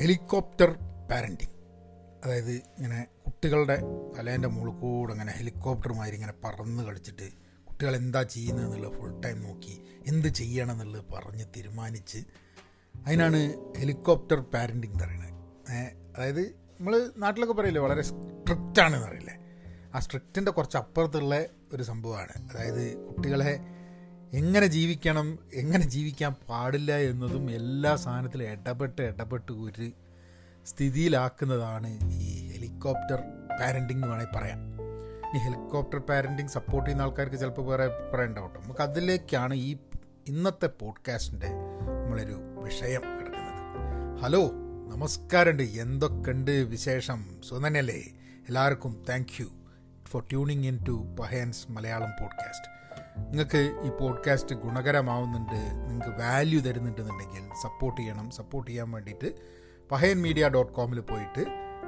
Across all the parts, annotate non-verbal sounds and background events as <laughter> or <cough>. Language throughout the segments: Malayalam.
Helicopter parenting. അതായത് ഇങ്ങനെ കുട്ടികളുടെ തലേന്റെ മുകളിൽ കൂടെ ഇങ്ങനെ ഹെലികോപ്റ്ററുമാതിരി ഇങ്ങനെ പറന്ന് കളിച്ചിട്ട് കുട്ടികൾ എന്താ ചെയ്യുന്നത് എന്നുള്ളത് ഫുൾ ടൈം നോക്കി എന്ത് ചെയ്യണം എന്നുള്ളത് പറഞ്ഞ് തീരുമാനിച്ച് അതിനാണ് ഹെലികോപ്റ്റർ പാരന്റിങ് പറയുന്നത്. അതായത് നമ്മൾ നാട്ടിലൊക്കെ പറയില്ലേ വളരെ സ്ട്രിക്റ്റാണെന്ന് പറയില്ലേ? ആ സ്ട്രിക്റ്റിന്റെ കുറച്ച് അപ്പുറത്തുള്ള ഒരു സംഭവമാണ്. അതായത് കുട്ടികളെ എങ്ങനെ ജീവിക്കണം എങ്ങനെ ജീവിക്കാൻ പാടില്ല എന്നതും എല്ലാ സാധനത്തിലും ഇടപെട്ട് ഇടപെട്ട് ഒരു സ്ഥിതിയിലാക്കുന്നതാണ് ഈ ഹെലികോപ്റ്റർ പാരന്റിംഗ് എന്ന് വേണമെങ്കിൽ പറയാം. ഈ ഹെലികോപ്റ്റർ പാരന്റിംഗ് സപ്പോർട്ട് ചെയ്യുന്ന ആൾക്കാർക്ക് ചിലപ്പോൾ വേറെ പറയേണ്ട കേട്ടോ. നമുക്ക് അതിലേക്കാണ് ഈ ഇന്നത്തെ പോഡ്കാസ്റ്റിന്റെ നമ്മളൊരു വിഷയം കിടക്കുന്നത്. ഹലോ നമസ്കാരമുണ്ട്. എന്തൊക്കെയുണ്ട് വിശേഷം? സുതന്നെയല്ലേ എല്ലാവർക്കും thank you for tuning in to Pahayans Malayalam podcast നിങ്ങൾക്ക് ഈ പോഡ്കാസ്റ്റ് ഗുണകരമാവുന്നുണ്ട് നിങ്ങൾക്ക് വാല്യൂ തരുന്നുണ്ടെന്നുണ്ടെങ്കിൽ സപ്പോർട്ട് ചെയ്യണം. സപ്പോർട്ട് ചെയ്യാൻ വേണ്ടിയിട്ട് പഹയൻ മീഡിയ ഡോട്ട് കോമിൽ പോയിട്ട്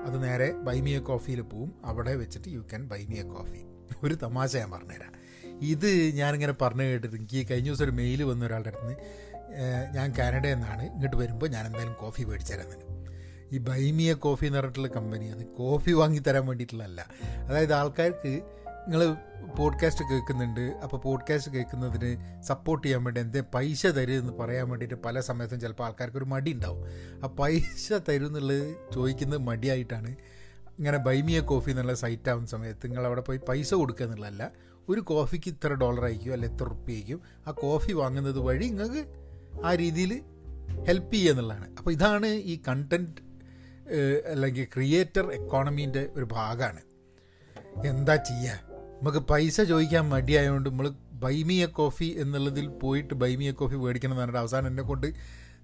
അത് നേരെ ബൈമിയ കോഫിയിൽ പോവും. അവിടെ വെച്ചിട്ട് യു ക്യാൻ ബൈമിയ കോഫി ഒരു തമാശ ഞാൻ പറഞ്ഞുതരാം. ഇത് ഞാനിങ്ങനെ പറഞ്ഞു കേട്ടിട്ട് എനിക്ക് കഴിഞ്ഞ ദിവസം ഒരു മെയിൽ വന്ന ഒരാളുടെ അടുത്ത് ഞാൻ കാനഡയിൽ നിന്നാണ്. ഇങ്ങോട്ട് വരുമ്പോൾ ഞാൻ എന്തായാലും കോഫി മേടിച്ചു തന്നെ ഈ ബൈമിയ കോഫി എന്ന് പറഞ്ഞിട്ടുള്ള കമ്പനി അത് കോഫി വാങ്ങി തരാൻ വേണ്ടിയിട്ടുള്ളതല്ല. അതായത് ആൾക്കാർക്ക് നിങ്ങൾ പോഡ്കാസ്റ്റ് കേൾക്കുന്നുണ്ട്. അപ്പോൾ പോഡ്കാസ്റ്റ് കേൾക്കുന്നതിന് സപ്പോർട്ട് ചെയ്യാൻ വേണ്ടി എന്തേ പൈസ തരുമെന്ന് പറയാൻ വേണ്ടിയിട്ട് പല സമയത്തും ചിലപ്പോൾ ആൾക്കാർക്ക് ഒരു മടി ഉണ്ടാവും. ആ പൈസ തരും എന്നുള്ളത് ചോദിക്കുന്നത് മടിയായിട്ടാണ്. ഇങ്ങനെ ബൈമിയ കോഫി എന്നുള്ള സൈറ്റ് ആവുന്ന സമയത്ത് നിങ്ങൾ അവിടെ പോയി പൈസ കൊടുക്കുക എന്നുള്ളതല്ല ഒരു കോഫിക്ക് ഇത്ര ഡോളർ ആയിരിക്കും അല്ലെ എത്ര റുപ്യ ആയിരിക്കും. ആ കോഫി വാങ്ങുന്നത് വഴി നിങ്ങൾക്ക് ആ രീതിയിൽ ഹെൽപ്പ് ചെയ്യുക എന്നുള്ളതാണ്. അപ്പോൾ ഇതാണ് ഈ കണ്ടന്റ് അല്ലെങ്കിൽ ക്രിയേറ്റർ എക്കോണമീന്റെ ഒരു ഭാഗമാണ്. എന്താ ചെയ്യുക നമുക്ക് പൈസ ചോദിക്കാൻ മടിയായതുകൊണ്ട് നമ്മൾ ബൈമിയ കോഫി എന്നുള്ളതിൽ പോയിട്ട് ബൈമിയ കോഫി മേടിക്കണം എന്ന് പറഞ്ഞിട്ട് അവസാനം എന്നെ കൊണ്ട്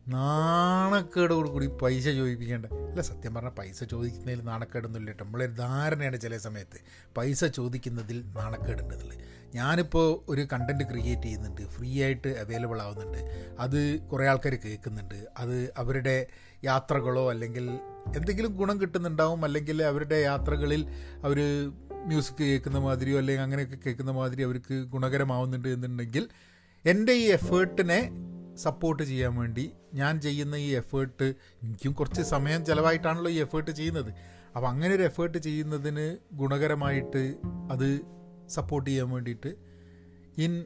നാണക്കേടോട് കൂടി പൈസ ചോദിപ്പിക്കേണ്ട. അല്ല സത്യം പറഞ്ഞാൽ പൈസ ചോദിക്കുന്നതിൽ നാണക്കേടൊന്നുമില്ല കേട്ടോ. നമ്മളൊരു ധാരണയാണ് ചില സമയത്ത്. പൈസ ചോദിക്കുന്നതിൽ നാണക്കേടുണ്ടെന്നുള്ളത്. ഞാനിപ്പോൾ ഒരു കണ്ടന്റ് ക്രിയേറ്റ് ചെയ്യുന്നുണ്ട്. ഫ്രീ ആയിട്ട് അവൈലബിൾ ആവുന്നുണ്ട്. അത് കുറേ ആൾക്കാർ കേൾക്കുന്നുണ്ട്. അത് അവരുടെ യാത്രകളോ അല്ലെങ്കിൽ എന്തെങ്കിലും ഗുണം കിട്ടുന്നുണ്ടാവും. അല്ലെങ്കിൽ അവരുടെ യാത്രകളിൽ അവർ മ്യൂസിക് കേൾക്കുന്ന മാതിരിയോ അല്ലെങ്കിൽ അങ്ങനെയൊക്കെ കേൾക്കുന്ന മാതിരി അവർക്ക് ഗുണകരമാവുന്നുണ്ട് എന്നുണ്ടെങ്കിൽ എന്റെ ഈ എഫേർട്ടിനെ സപ്പോർട്ട് ചെയ്യാൻ വേണ്ടി ഞാൻ ചെയ്യുന്ന ഈ എഫേർട്ട് എനിക്കും കുറച്ച് സമയം ചിലവായിട്ടാണല്ലോ ഈ എഫേർട്ട് ചെയ്യുന്നത്. അപ്പോൾ അങ്ങനെ ഒരു എഫേർട്ട് ചെയ്യുന്നതിന് ഗുണകരമായിട്ട് അത് സപ്പോർട്ട് ചെയ്യാൻ വേണ്ടിയിട്ട് ഇൻ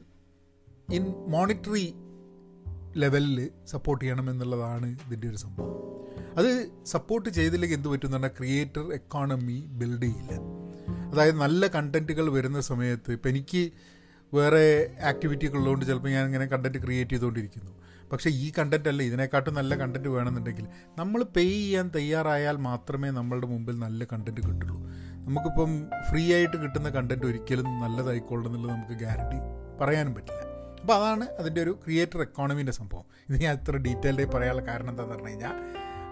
ഇൻ മോണിറ്ററി ലെവലിൽ സപ്പോർട്ട് ചെയ്യണം എന്നുള്ളതാണ് ഇതിന്റെ ഒരു സംഭവം. അത് സപ്പോർട്ട് ചെയ്തില്ലെങ്കിൽ എന്ത് പറ്റും എന്ന് പറഞ്ഞാൽ ക്രിയേറ്റർ എക്കോണമി ബിൽഡ് ചെയ്യില്ല. അതായത് നല്ല കണ്ടന്റുകൾ വരുന്ന സമയത്ത് ഇപ്പം എനിക്ക് വേറെ ആക്ടിവിറ്റിയൊക്കെ ഉള്ളതുകൊണ്ട് ചിലപ്പോൾ ഞാൻ ഇങ്ങനെ കണ്ടന്റ് ക്രിയേറ്റ് ചെയ്തുകൊണ്ടിരിക്കുന്നു. പക്ഷേ ഈ കണ്ടന്റ് അല്ല ഇതിനെക്കാട്ടും നല്ല കണ്ടന്റ് വേണമെന്നുണ്ടെങ്കിൽ നമ്മൾ പേ ചെയ്യാൻ തയ്യാറായാൽ മാത്രമേ നമ്മളുടെ മുമ്പിൽ നല്ല കണ്ടന്റ് കിട്ടുള്ളൂ. നമുക്കിപ്പം ഫ്രീ ആയിട്ട് കിട്ടുന്ന കണ്ടന്റ് ഒരിക്കലും നല്ലതായിക്കൊള്ളുന്നുള്ളത് നമുക്ക് ഗ്യാരണ്ടി പറയാനും പറ്റില്ല. അപ്പോൾ അതാണ് അതിന്റെ ഒരു ക്രിയേറ്റർ എക്കോണമീന്റെ സംഭവം. ഇത് ഞാൻ ഇത്ര ഡീറ്റെയിൽഡായി പറയാനുള്ള കാരണം എന്താണെന്ന് പറഞ്ഞു കഴിഞ്ഞാൽ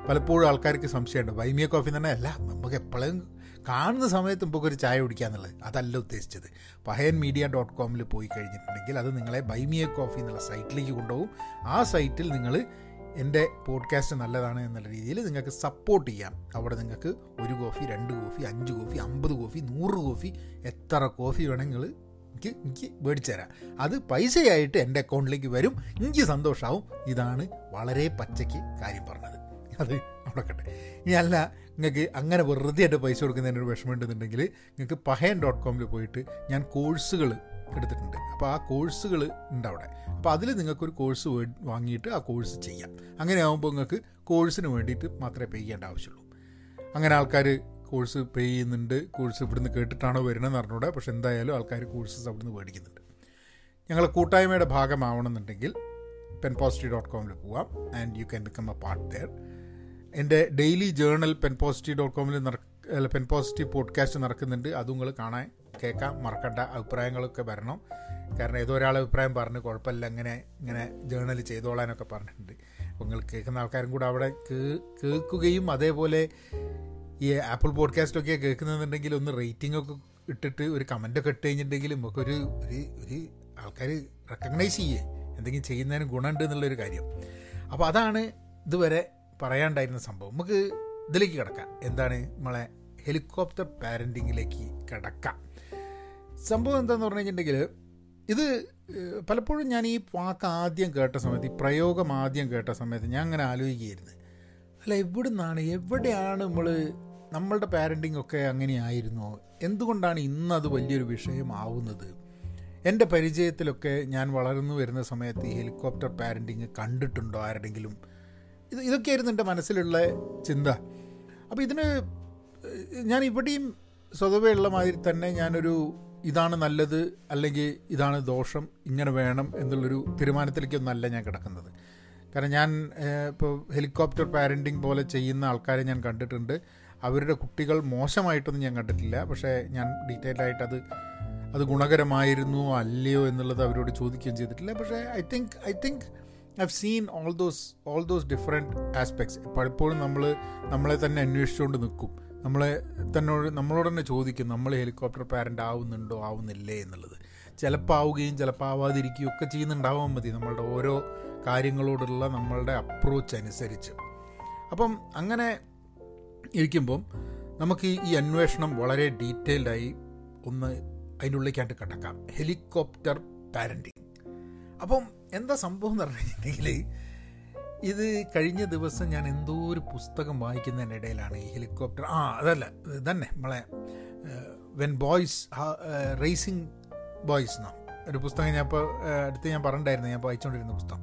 പലപ്പോഴും ആൾക്കാർക്ക് സംശയമുണ്ട്. വൈമിയ കോഫി തന്നെ അല്ല നമുക്ക് എപ്പോഴും കാണുന്ന സമയത്ത് നമുക്ക് ഒരു ചായ കുടിക്കാന്നുള്ളത്. അതല്ല ഉദ്ദേശിച്ചത്. പഹയൻ മീഡിയ ഡോട്ട് കോമിൽ പോയി കഴിഞ്ഞിട്ടുണ്ടെങ്കിൽ അത് നിങ്ങളെ ബൈമിയ കോഫി എന്നുള്ള സൈറ്റിലേക്ക് കൊണ്ടുപോകും. ആ സൈറ്റിൽ നിങ്ങൾ എന്റെ പോഡ്കാസ്റ്റ് നല്ലതാണ് എന്നുള്ള രീതിയിൽ നിങ്ങൾക്ക് സപ്പോർട്ട് ചെയ്യാം. അവിടെ നിങ്ങൾക്ക് ഒരു കോഫി രണ്ട് കോഫി അഞ്ച് കോഫി അമ്പത് കോഫി നൂറ് കോഫി എത്ര കോഫി വേണമെങ്കിൽ എനിക്ക് എനിക്ക് മേടിച്ചു തരാം. അത് പൈസയായിട്ട് എന്റെ അക്കൗണ്ടിലേക്ക് വരും. എനിക്ക് സന്തോഷമാവും ഇതാണ് വളരെ പച്ചയ്ക്ക് കാര്യം പറഞ്ഞത്. അത് അവിടെ കട്ടെ ഇനി അല്ല നിങ്ങൾക്ക് അങ്ങനെ വെറുതെ ആയിട്ട് പൈസ കൊടുക്കുന്നതിന് ഒരു വിഷമം ഉണ്ടെന്നുണ്ടെങ്കിൽ നിങ്ങൾക്ക് പഹയൻ ഡോട്ട് കോമിൽ പോയിട്ട് ഞാൻ കോഴ്സുകൾ എടുത്തിട്ടുണ്ട്. അപ്പോൾ ആ കോഴ്സുകൾ ഉണ്ട് അവിടെ അപ്പോൾ അതിൽ നിങ്ങൾക്കൊരു കോഴ്സ് വാങ്ങിയിട്ട് ആ കോഴ്സ് ചെയ്യാം. അങ്ങനെ ആകുമ്പോൾ നിങ്ങൾക്ക് കോഴ്സിന് വേണ്ടിയിട്ട് മാത്രമേ പേ ചെയ്യേണ്ട ആവശ്യമുള്ളൂ. അങ്ങനെ ആൾക്കാർ കോഴ്സ് പേ ചെയ്യുന്നുണ്ട്. കോഴ്സ് ഇവിടുന്ന് കേട്ടിട്ടാണോ വരണമെന്ന് അറിഞ്ഞൂടെ. പക്ഷെ എന്തായാലും ആൾക്കാർ കോഴ്സസ് അവിടുന്ന് മേടിക്കുന്നുണ്ട്. ഞങ്ങൾ കൂട്ടായ്മയുടെ ഭാഗമാവണമെന്നുണ്ടെങ്കിൽ പെൻ പോസിറ്റീവ് ഡോട്ട് കോമിൽ പോവാം. And you can become a part there എന്റെ daily journal pen positive dot കോമിൽ നട പെൻ പോസിറ്റീവ് പോഡ്കാസ്റ്റ് നടക്കുന്നുണ്ട്. അതും നിങ്ങൾ കാണാൻ കേൾക്കാം മറക്കണ്ട. അഭിപ്രായങ്ങളൊക്കെ വരണം. കാരണം ഏതോ ഒരാൾ അഭിപ്രായം പറഞ്ഞ് കുഴപ്പമില്ല ഇങ്ങനെ ഇങ്ങനെ ജേണൽ ചെയ്തോളാനൊക്കെ പറഞ്ഞിട്ടുണ്ട്. അപ്പോൾ നിങ്ങൾ കേൾക്കുന്ന ആൾക്കാരും കൂടെ അവിടെ കേൾക്കുകയും അതേപോലെ ഈ ആപ്പിൾ പോഡ്കാസ്റ്റൊക്കെ കേൾക്കുന്നുണ്ടെങ്കിൽ ഒന്ന് റേറ്റിംഗ് ഒക്കെ ഇട്ടിട്ട് ഒരു കമന്റൊക്കെ ഇട്ട് കഴിഞ്ഞിട്ടുണ്ടെങ്കിൽ നമുക്കൊരു ഒരു ഒരു ആൾക്കാർ റെക്കഗ്നൈസ് ചെയ്യേ. എന്തെങ്കിലും ചെയ്യുന്നതിന് ഗുണമുണ്ട് എന്നുള്ളൊരു കാര്യം. അപ്പോൾ അതാണ് ഇതുവരെ പറയാണ്ടായിരുന്ന സംഭവം. നമുക്ക് ഇതിലേക്ക് കിടക്കാം. എന്താണ് നമ്മളെ ഹെലികോപ്റ്റർ പാരന്റിങ്ങിലേക്ക് കിടക്കാം. സംഭവം എന്താണെന്ന് പറഞ്ഞു കഴിഞ്ഞിട്ടുണ്ടെങ്കിൽ ഇത് പലപ്പോഴും ഞാൻ ഈ വാക്ക് ആദ്യം കേട്ട സമയത്ത് ഈ പ്രയോഗം ആദ്യം കേട്ട സമയത്ത് ഞാൻ അങ്ങനെ ആലോചിക്കുകയായിരുന്നു. അല്ല എവിടെ നിന്നാണ് എവിടെയാണ് നമ്മൾ നമ്മളുടെ പാരന്റിങ് ഒക്കെ അങ്ങനെയായിരുന്നോ? എന്തുകൊണ്ടാണ് ഇന്നത് വലിയൊരു വിഷയമാവുന്നത്? എന്റെ പരിചയത്തിലൊക്കെ ഞാൻ വളർന്നു വരുന്ന സമയത്ത് ഈ ഹെലികോപ്റ്റർ പാരന്റിങ് കണ്ടിട്ടുണ്ടോ ആരുടെങ്കിലും? ഇത് ഇതൊക്കെയായിരുന്നു എന്റെ മനസ്സിലുള്ള ചിന്ത. അപ്പോൾ ഇതിന് ഞാൻ ഇവിടെയും സ്വതവേ ഉള്ള മാതിരി തന്നെ ഞാനൊരു ഇതാണ് നല്ലത് അല്ലെങ്കിൽ ഇതാണ് ദോഷം ഇങ്ങനെ വേണം എന്നുള്ളൊരു തീരുമാനത്തിലേക്കൊന്നല്ല ഞാൻ കിടക്കുന്നത്. കാരണം ഞാൻ ഇപ്പോൾ ഹെലികോപ്റ്റർ പാരന്റിങ് പോലെ ചെയ്യുന്ന ആൾക്കാരെ ഞാൻ കണ്ടിട്ടുണ്ട്. അവരുടെ കുട്ടികൾ മോശമായിട്ടൊന്നും ഞാൻ കണ്ടിട്ടില്ല. പക്ഷേ ഞാൻ ഡീറ്റെയിൽ ആയിട്ട് അത് അത് ഗുണകരമായിരുന്നോ അല്ലയോ എന്നുള്ളത് അവരോട് ചോദിക്കുകയും ചെയ്തിട്ടില്ല. പക്ഷേ I think I think I've seen all those all those different aspects പലപ്പോഴും നമ്മൾ നമ്മളെ തന്നെ അന്വേഷിച്ചുകൊണ്ട് നിൽക്കും. നമ്മളെ തന്നോട് നമ്മളോട് തന്നെ ചോദിക്കും നമ്മൾ ഹെലികോപ്റ്റർ പാരന്റ് ആവുന്നുണ്ടോ ആവുന്നില്ലേ? എന്നുള്ളത്. ചിലപ്പോൾ ആവുകയും ചിലപ്പോൾ ആവാതിരിക്കുകയും ഒക്കെ ചെയ്യുന്നുണ്ടാവാൻ മതി. നമ്മളുടെ ഓരോ കാര്യങ്ങളോടുള്ള നമ്മളുടെ അപ്രോച്ച് അനുസരിച്ച്. അപ്പം അങ്ങനെ ഇരിക്കുമ്പം നമുക്ക് ഈ അന്വേഷണം വളരെ ഡീറ്റെയിൽഡായി ഒന്ന് അതിന്റെ ഉള്ളിലേക്കായിട്ട് കിടക്കാം. ഹെലികോപ്റ്റർ പാരന്റിങ് അപ്പം എന്താ സംഭവം എന്ന് പറഞ്ഞിട്ടുണ്ടെങ്കിൽ ഇത് കഴിഞ്ഞ ദിവസം ഞാൻ എന്തോ ഒരു പുസ്തകം വായിക്കുന്നതിനിടയിലാണ് ഈ ഹെലികോപ്റ്റർ. ആ അതല്ല തന്നെ നമ്മളെ വെൻ ബോയ്സ് റേസിംഗ് ബോയ്സ് എന്നാ ഒരു പുസ്തകം ഞാൻ ഇപ്പോൾ അടുത്ത് ഞാൻ പറഞ്ഞിട്ടുണ്ടായിരുന്നു ഞാൻ വായിച്ചുകൊണ്ടിരുന്ന പുസ്തകം.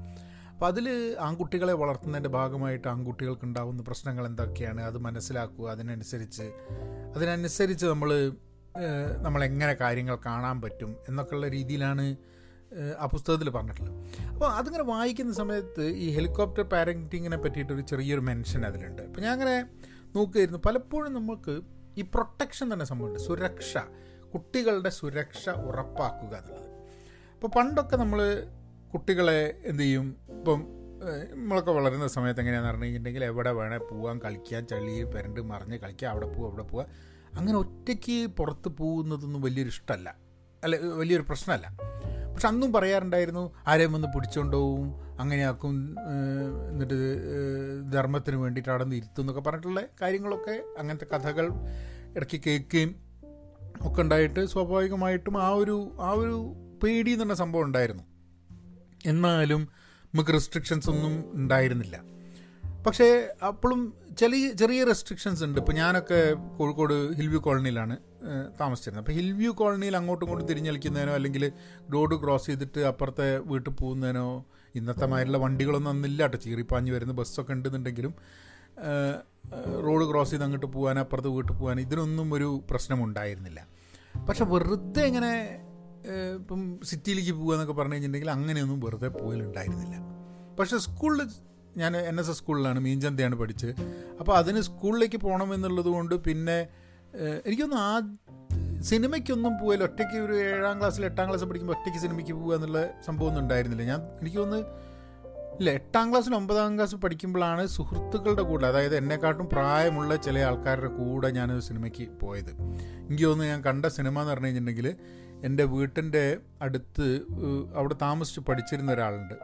അപ്പോൾ അതിൽ ആൺകുട്ടികളെ വളർത്തുന്നതിന്റെ ഭാഗമായിട്ട് ആൺകുട്ടികൾക്ക് ഉണ്ടാകുന്ന പ്രശ്നങ്ങൾ എന്തൊക്കെയാണ്? അത് മനസ്സിലാക്കുക അതിനനുസരിച്ച് അതിനനുസരിച്ച് നമ്മൾ നമ്മളെങ്ങനെ കാര്യങ്ങൾ കാണാൻ പറ്റും എന്നൊക്കെയുള്ള രീതിയിലാണ് ആ പുസ്തകത്തിൽ പറഞ്ഞിട്ടുള്ളത്. അപ്പോൾ അതിങ്ങനെ വായിക്കുന്ന സമയത്ത് ഈ ഹെലികോപ്റ്റർ പാരന്റിങ്ങിനെ പറ്റിയിട്ടൊരു ചെറിയൊരു മെൻഷൻ അതിലുണ്ട്. അപ്പോൾ ഞാൻ അങ്ങനെ നോക്കുകയായിരുന്നു. പലപ്പോഴും നമുക്ക് ഈ പ്രൊട്ടക്ഷൻ തന്നെ സംഭവമുണ്ട്. സുരക്ഷ കുട്ടികളുടെ സുരക്ഷ ഉറപ്പാക്കുക എന്നുള്ളത്. അപ്പോൾ പണ്ടൊക്കെ നമ്മൾ കുട്ടികളെ എന്ത് ചെയ്യും? ഇപ്പം നമ്മളൊക്കെ വളരുന്ന സമയത്ത് എങ്ങനെയാണെന്ന് പറഞ്ഞു കഴിഞ്ഞിട്ടുണ്ടെങ്കിൽ എവിടെ വേണേൽ പോവാൻ കളിക്കാൻ ചളി പെരണ്ട് മറിഞ്ഞ് കളിക്കുക അവിടെ പോവുക അവിടെ പോവുക അങ്ങനെ ഒറ്റയ്ക്ക് പുറത്ത് പോകുന്നതൊന്നും വലിയൊരു ഇഷ്ടമല്ല. അല്ല വലിയൊരു പ്രശ്നമല്ല. പക്ഷെ അന്നും പറയാറുണ്ടായിരുന്നു ആരെയും വന്ന് പിടിച്ചുകൊണ്ടുപോവും അങ്ങനെയാക്കും എന്നിട്ട് ധർമ്മത്തിന് വേണ്ടിയിട്ട് അവിടെ നിന്ന് ഇരുത്തും എന്നൊക്കെ പറഞ്ഞിട്ടുള്ള കാര്യങ്ങളൊക്കെ അങ്ങനത്തെ കഥകൾ ഇടയ്ക്ക് കേൾക്കുകയും ഒക്കെ ഉണ്ടായിട്ട് സ്വാഭാവികമായിട്ടും ആ ഒരു ആ ഒരു പേടി എന്നുള്ള സംഭവം ഉണ്ടായിരുന്നു. എന്നാലും നമുക്ക് റെസ്ട്രിക്ഷൻസ് ഒന്നും ഉണ്ടായിരുന്നില്ല. പക്ഷേ അപ്പോഴും ചെറിയ ചെറിയ റെസ്ട്രിക്ഷൻസ് ഉണ്ട്. ഇപ്പോൾ ഞാനൊക്കെ കോഴിക്കോട് ഹിൽവ്യൂ കോളനിയിലാണ്. താമസിച്ചിരുന്നത്. അപ്പോൾ ഹിൽ വ്യൂ കോളനിയിൽ അങ്ങോട്ടും ഇങ്ങോട്ടും തിരിഞ്ഞളിക്കുന്നതിനോ അല്ലെങ്കിൽ റോഡ് ക്രോസ് ചെയ്തിട്ട് അപ്പുറത്തെ വീട്ടിൽ പോകുന്നതിനോ ഇന്നത്തെ മാതിരിയുള്ള വണ്ടികളൊന്നും അന്നില്ല കേട്ടോ. ചീറിപ്പാഞ്ഞ് വരുന്ന ബസ്സൊക്കെ ഉണ്ടെന്നുണ്ടെങ്കിലും റോഡ് ക്രോസ് ചെയ്ത് അങ്ങോട്ട് പോകാൻ അപ്പുറത്ത് വീട്ടിൽ പോകാൻ ഇതിനൊന്നും ഒരു പ്രശ്നമുണ്ടായിരുന്നില്ല. പക്ഷെ വെറുതെ ഇങ്ങനെ ഇപ്പം സിറ്റിയിലേക്ക് പോകുക എന്നൊക്കെ പറഞ്ഞു കഴിഞ്ഞിട്ടുണ്ടെങ്കിൽ അങ്ങനെയൊന്നും വെറുതെ പോയിലുണ്ടായിരുന്നില്ല പക്ഷേ സ്കൂളിൽ ഞാൻ എൻ എസ് എസ് സ്കൂളിലാണ് മീൻചന്തയാണ് പഠിച്ച് അപ്പോൾ അതിന് സ്കൂളിലേക്ക് പോകണമെന്നുള്ളത് കൊണ്ട് പിന്നെ എനിക്കൊന്നും ആ സിനിമയ്ക്കൊന്നും പോയാൽ ഒറ്റയ്ക്ക് ഒരു ഏഴാം ക്ലാസ്സിൽ എട്ടാം ക്ലാസ് പഠിക്കുമ്പോൾ ഒറ്റയ്ക്ക് സിനിമയ്ക്ക് പോകുക എന്നുള്ള സംഭവമൊന്നും ഉണ്ടായിരുന്നില്ല. ഞാൻ എനിക്ക് ഇല്ല എട്ടാം ക്ലാസ്സിൽ ഒമ്പതാം ക്ലാസ് പഠിക്കുമ്പോഴാണ് സുഹൃത്തുക്കളുടെ കൂടെ അതായത് എന്നെക്കാട്ടും പ്രായമുള്ള ചില ആൾക്കാരുടെ കൂടെ ഞാൻ സിനിമയ്ക്ക് പോയത്. എനിക്ക് തോന്നുന്നു ഞാൻ കണ്ട സിനിമ എന്ന് പറഞ്ഞു കഴിഞ്ഞിട്ടുണ്ടെങ്കിൽ എന്റെ വീട്ടിന്റെ അടുത്ത് അവിടെ താമസിച്ച് പഠിച്ചിരുന്ന ഒരാളുണ്ട്.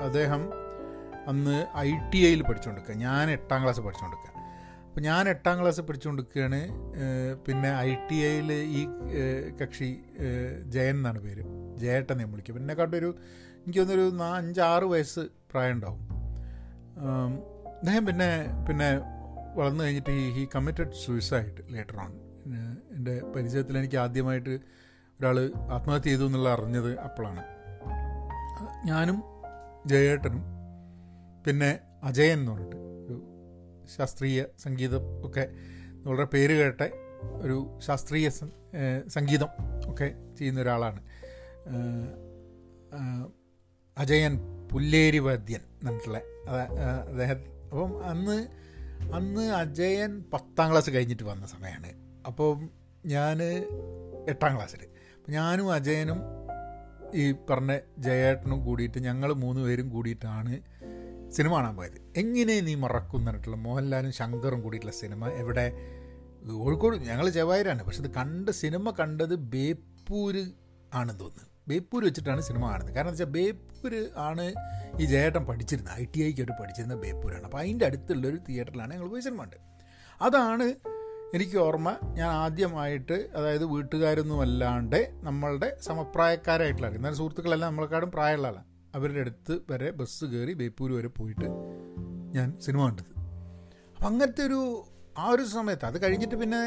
അദ്ദേഹം അന്ന് ഐ ടി ഐയിൽ പഠിച്ചുകൊണ്ടിരിക്കുക ഞാൻ എട്ടാം ക്ലാസ് പഠിച്ചുകൊണ്ടിരിക്കുക അപ്പോൾ ഞാൻ എട്ടാം ക്ലാസ് പഠിച്ചുകൊണ്ടിരിക്കുകയാണ്. പിന്നെ ഐ ടി ഐയിൽ ഈ കക്ഷി ജയൻ എന്നാണ് പേര്. ജയേട്ടൻ ഞാൻ വിളിക്കും. എന്നെക്കാട്ടൊരു എനിക്ക് തോന്നുന്നൊരു അഞ്ചാറ് വയസ്സ് പ്രായം ഉണ്ടാവും അദ്ദേഹം പിന്നെ പിന്നെ വളർന്നു കഴിഞ്ഞിട്ട് ഈ he committed suicide later on എന്റെ പരിചയത്തിൽ എനിക്ക് ആദ്യമായിട്ട് ഒരാൾ ആത്മഹത്യ ചെയ്തു എന്നുള്ള അറിഞ്ഞത് അപ്പോഴാണ്. ഞാനും ജയേട്ടനും പിന്നെ അജയൻ എന്ന് പറഞ്ഞിട്ട് ശാസ്ത്രീയ സംഗീതം ഒക്കെ വളരെ പേര് കേട്ട. ഒരു ശാസ്ത്രീയ സംഗീതം ഒക്കെ ചെയ്യുന്ന ഒരാളാണ്. അജയൻ പുല്ലേരി വൈദ്യൻ എന്നിട്ടുള്ള അദ്ദേഹം. അപ്പം അന്ന് അന്ന് അജയൻ പത്താം ക്ലാസ് കഴിഞ്ഞിട്ട് വന്ന സമയമാണ് അപ്പം ഞാൻ എട്ടാം ക്ലാസ്സിൽ അപ്പം ഞാനും അജയനും ഈ പറഞ്ഞ ജയേട്ടനും കൂടിയിട്ട് ഞങ്ങൾ മൂന്ന് പേരും കൂടിയിട്ടാണ് സിനിമ കാണാൻ പോയത്. എങ്ങനെ നീ മറക്കും എന്നിട്ടുള്ള മോഹൻലാലും ശങ്കറും കൂടിയിട്ടുള്ള സിനിമ എവിടെ? കോഴിക്കോട് ഞങ്ങൾ ചെവായിരാണ് പക്ഷെ ഇത് കണ്ട സിനിമ കണ്ടത് ബേപ്പൂര് ആണെന്ന് തോന്നുന്നു. ബേപ്പൂർ വെച്ചിട്ടാണ് സിനിമ കാണുന്നത്. കാരണം എന്താ വെച്ചാൽ ബേപ്പൂർ ആണ് ഈ ജയേട്ടൻ പഠിച്ചിരുന്നത്. ഐ ടി ഐക്കായിട്ട് പഠിച്ചിരുന്ന ബേപ്പൂരാണ്. അപ്പോൾ അതിന്റെ അടുത്തുള്ളൊരു തിയേറ്ററിലാണ് ഞങ്ങൾ പോയി സിനിമ ഉണ്ട് അതാണ് എനിക്ക് ഓർമ്മ. ഞാൻ ആദ്യമായിട്ട് അതായത് വീട്ടുകാരൊന്നും അല്ലാണ്ട് നമ്മളുടെ സമപ്രായക്കാരായിട്ടുള്ള എന്നാൽ സുഹൃത്തുക്കളെല്ലാം നമ്മളെക്കാളും പ്രായമുള്ള ആളാണ്. അവരുടെ അടുത്ത് വരെ ബസ് കയറി ബേപ്പൂർ വരെ പോയിട്ട് ഞാൻ സിനിമ കണ്ടത്. അപ്പം അങ്ങനത്തെ ഒരു ആ ഒരു സമയത്ത് അത് കഴിഞ്ഞിട്ട് പിന്നെ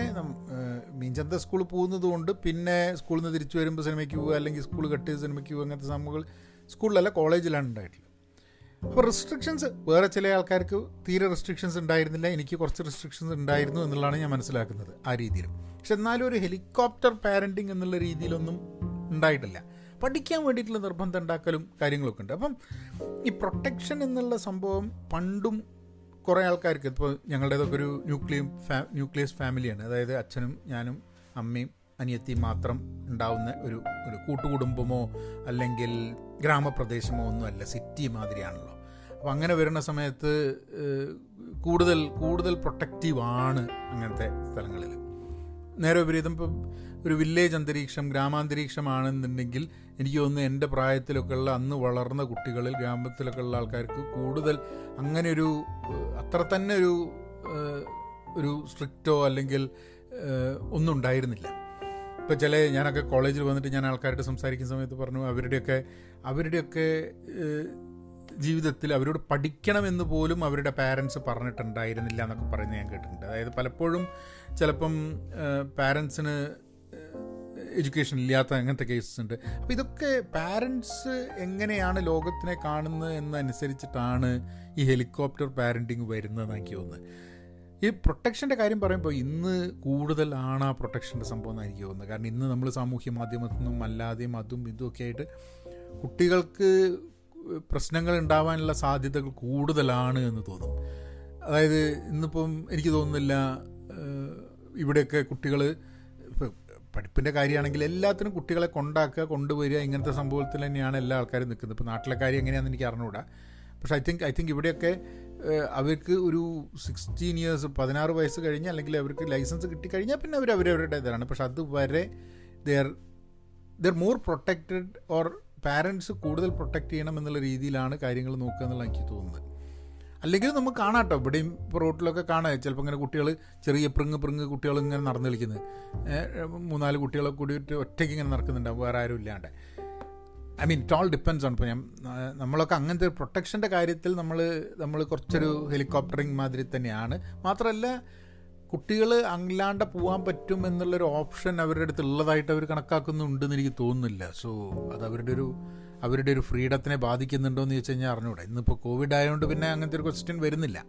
മീൻചന്ത സ്കൂളിൽ പോകുന്നത് കൊണ്ട് പിന്നെ സ്കൂളിൽ നിന്ന് തിരിച്ചു വരുമ്പോൾ സിനിമയ്ക്ക് പോകുക അല്ലെങ്കിൽ സ്കൂൾ കട്ട് ചെയ്ത് സിനിമയ്ക്ക് പോവുക അങ്ങനത്തെ സംഭവങ്ങൾ സ്കൂളിലല്ല കോളേജിലാണ് ഉണ്ടായിട്ടുള്ളത്. അപ്പോൾ റെസ്ട്രിക്ഷൻസ് വേറെ ചില ആൾക്കാർക്ക് തീരെ റെസ്ട്രിക്ഷൻസ് ഉണ്ടായിരുന്നില്ല എനിക്ക് കുറച്ച് റെസ്ട്രിക്ഷൻസ് ഉണ്ടായിരുന്നു എന്നുള്ളതാണ് ഞാൻ മനസ്സിലാക്കുന്നത് ആ രീതിയിൽ പക്ഷെ എന്നാലും ഒരു ഹെലികോപ്റ്റർ പാരന്റിങ് എന്നുള്ള രീതിയിലൊന്നും ഉണ്ടായിട്ടില്ല. പഠിക്കാൻ വേണ്ടിയിട്ടുള്ള നിർബന്ധം ഉണ്ടാക്കലും കാര്യങ്ങളൊക്കെ ഉണ്ട്. അപ്പം ഈ പ്രൊട്ടക്ഷൻ എന്നുള്ള സംഭവം പണ്ടും കുറേ ആൾക്കാർക്ക് ഇപ്പോൾ ഞങ്ങളുടേതൊക്കെ ഒരു ന്യൂക്ലിയം ഫാ ന്യൂക്ലിയസ് ഫാമിലിയാണ് അതായത് അച്ഛനും ഞാനും അമ്മയും അനിയത്തി മാത്രം ഉണ്ടാവുന്ന ഒരു ഒരു കൂട്ടുകുടുംബമോ അല്ലെങ്കിൽ ഗ്രാമപ്രദേശമോ ഒന്നുമല്ല സിറ്റി മാതിരിയാണല്ലോ. അപ്പോൾ അങ്ങനെ വരുന്ന സമയത്ത് കൂടുതൽ കൂടുതൽ പ്രൊട്ടക്റ്റീവാണ് അങ്ങനത്തെ സ്ഥലങ്ങളിൽ നേരെ വിപരീതം ഇപ്പം ഒരു വില്ലേജ് അന്തരീക്ഷം ഗ്രാമാന്തരീക്ഷമാണെന്നുണ്ടെങ്കിൽ എനിക്ക് തോന്നുന്നു എന്റെ പ്രായത്തിലൊക്കെ ഉള്ള അന്ന് വളർന്ന കുട്ടികളിൽ ഗ്രാമത്തിലൊക്കെ ഉള്ള ആൾക്കാർക്ക് കൂടുതൽ അങ്ങനെ ഒരു അത്ര തന്നെ ഒരു ഒരു സ്ട്രിക്റ്റോ അല്ലെങ്കിൽ ഒന്നും ഉണ്ടായിരുന്നില്ല. ഇപ്പോൾ ചില ഞാനൊക്കെ കോളേജിൽ വന്നിട്ട് ഞാൻ ആൾക്കാരോട് സംസാരിക്കുന്ന സമയത്ത് പറഞ്ഞു അവരുടെയൊക്കെ അവരുടെയൊക്കെ ജീവിതത്തിൽ അവരോട് പഠിക്കണമെന്ന് പോലും അവരുടെ പാരൻസ് പറഞ്ഞിട്ടുണ്ടായിരുന്നില്ല എന്നൊക്കെ പറയുന്നത് ഞാൻ കേട്ടിട്ടുണ്ട്. അതായത് പലപ്പോഴും ചിലപ്പം പാരൻസിന് എഡ്യൂക്കേഷൻ ഇല്ലാത്ത അങ്ങനത്തെ കേസസ് ഉണ്ട്. അപ്പോൾ ഇതൊക്കെ പാരൻസ് എങ്ങനെയാണ് ലോകത്തിനെ കാണുന്നത് എന്നനുസരിച്ചിട്ടാണ് ഈ ഹെലികോപ്റ്റർ പാരന്റിങ് വരുന്നതെന്ന് എനിക്ക് തോന്നുന്നത്. ഈ പ്രൊട്ടക്ഷന്റെ കാര്യം പറയുമ്പോൾ ഇന്ന് കൂടുതലാണ് ആ പ്രൊട്ടക്ഷന്റെ സംഭവം എന്ന് എനിക്ക് തോന്നുന്നത്. കാരണം ഇന്ന് നമ്മൾ സാമൂഹ്യ മാധ്യമത്തിൽ നിന്നും അല്ലാതെയും അതും ഇതുമൊക്കെ ആയിട്ട് കുട്ടികൾക്ക് പ്രശ്നങ്ങൾ ഉണ്ടാവാനുള്ള സാധ്യതകൾ കൂടുതലാണ് എന്ന് തോന്നും. അതായത് ഇന്നിപ്പം എനിക്ക് തോന്നുന്നില്ല ഇവിടെയൊക്കെ കുട്ടികൾ പഠിപ്പിന്റെ കാര്യമാണെങ്കിൽ എല്ലാത്തിനും കുട്ടികളെ കൊണ്ടാക്കുക കൊണ്ടുവരിക ഇങ്ങനത്തെ സംഭവത്തിൽ തന്നെയാണ് എല്ലാ ആൾക്കാരും നിൽക്കുന്നത്. ഇപ്പോൾ നാട്ടിലെ കാര്യം എങ്ങനെയാണെന്ന് എനിക്ക് അറിഞ്ഞുകൂടാ. പക്ഷേ ഐ തിങ്ക് ഐ തിങ്ക് ഇവിടെയൊക്കെ അവർക്ക് ഒരു സിക്സ്റ്റീൻ ഇയേഴ്സ് പതിനാറ് വയസ്സ് കഴിഞ്ഞ് അല്ലെങ്കിൽ അവർക്ക് ലൈസൻസ് കിട്ടിക്കഴിഞ്ഞാൽ പിന്നെ അവർ അവരവരുടെ ഇതാണ് പക്ഷെ അതുവരെ there there more protected or parents കൂടുതൽ പ്രൊട്ടക്റ്റ് ചെയ്യണം എന്നുള്ള രീതിയിലാണ് കാര്യങ്ങൾ നോക്കുക എന്നുള്ള എനിക്ക് തോന്നുന്നത്. അല്ലെങ്കിൽ നമുക്ക് കാണാം കേട്ടോ ഇവിടെയും റോട്ടിലൊക്കെ കാണാം. ചിലപ്പോൾ ഇങ്ങനെ കുട്ടികൾ ചെറിയ പ്രിങ് പ്രിങ് കുട്ടികൾ ഇങ്ങനെ നടന്നു കളിക്കുന്നത് മൂന്നാൽ കുട്ടികളെ കൂടിയിട്ട് ഒറ്റയ്ക്ക് ഇങ്ങനെ നടക്കുന്നുണ്ടാവും വേറെ ആരും ഇല്ലാണ്ട്. ഐ മീൻ ഓൾ ഡിപ്പെൻസ് ആണ് ഇപ്പോൾ ഞാൻ നമ്മളൊക്കെ അങ്ങനത്തെ ഒരു പ്രൊട്ടക്ഷന്റെ കാര്യത്തിൽ നമ്മൾ നമ്മൾ കുറച്ചൊരു ഹെലികോപ്റ്ററിങ് മാതിരി തന്നെയാണ്. മാത്രമല്ല കുട്ടികൾ അല്ലാണ്ട് പോകാൻ പറ്റും എന്നുള്ളൊരു ഓപ്ഷൻ അവരുടെ അടുത്ത് ഉള്ളതായിട്ട് അവർ കണക്കാക്കുന്നുണ്ടെന്ന് എനിക്ക് തോന്നുന്നില്ല. സോ അത് അവരുടെ ഒരു അവരുടെ ഒരു ഫ്രീഡത്തിനെ ബാധിക്കുന്നുണ്ടോ എന്ന് ചോദിച്ചു കഴിഞ്ഞാൽ അറിഞ്ഞൂടെ. ഇന്നിപ്പോൾ കോവിഡ് ആയതുകൊണ്ട് പിന്നെ അങ്ങനത്തെ ഒരു ക്വസ്റ്റ്യൻ വരുന്നില്ല.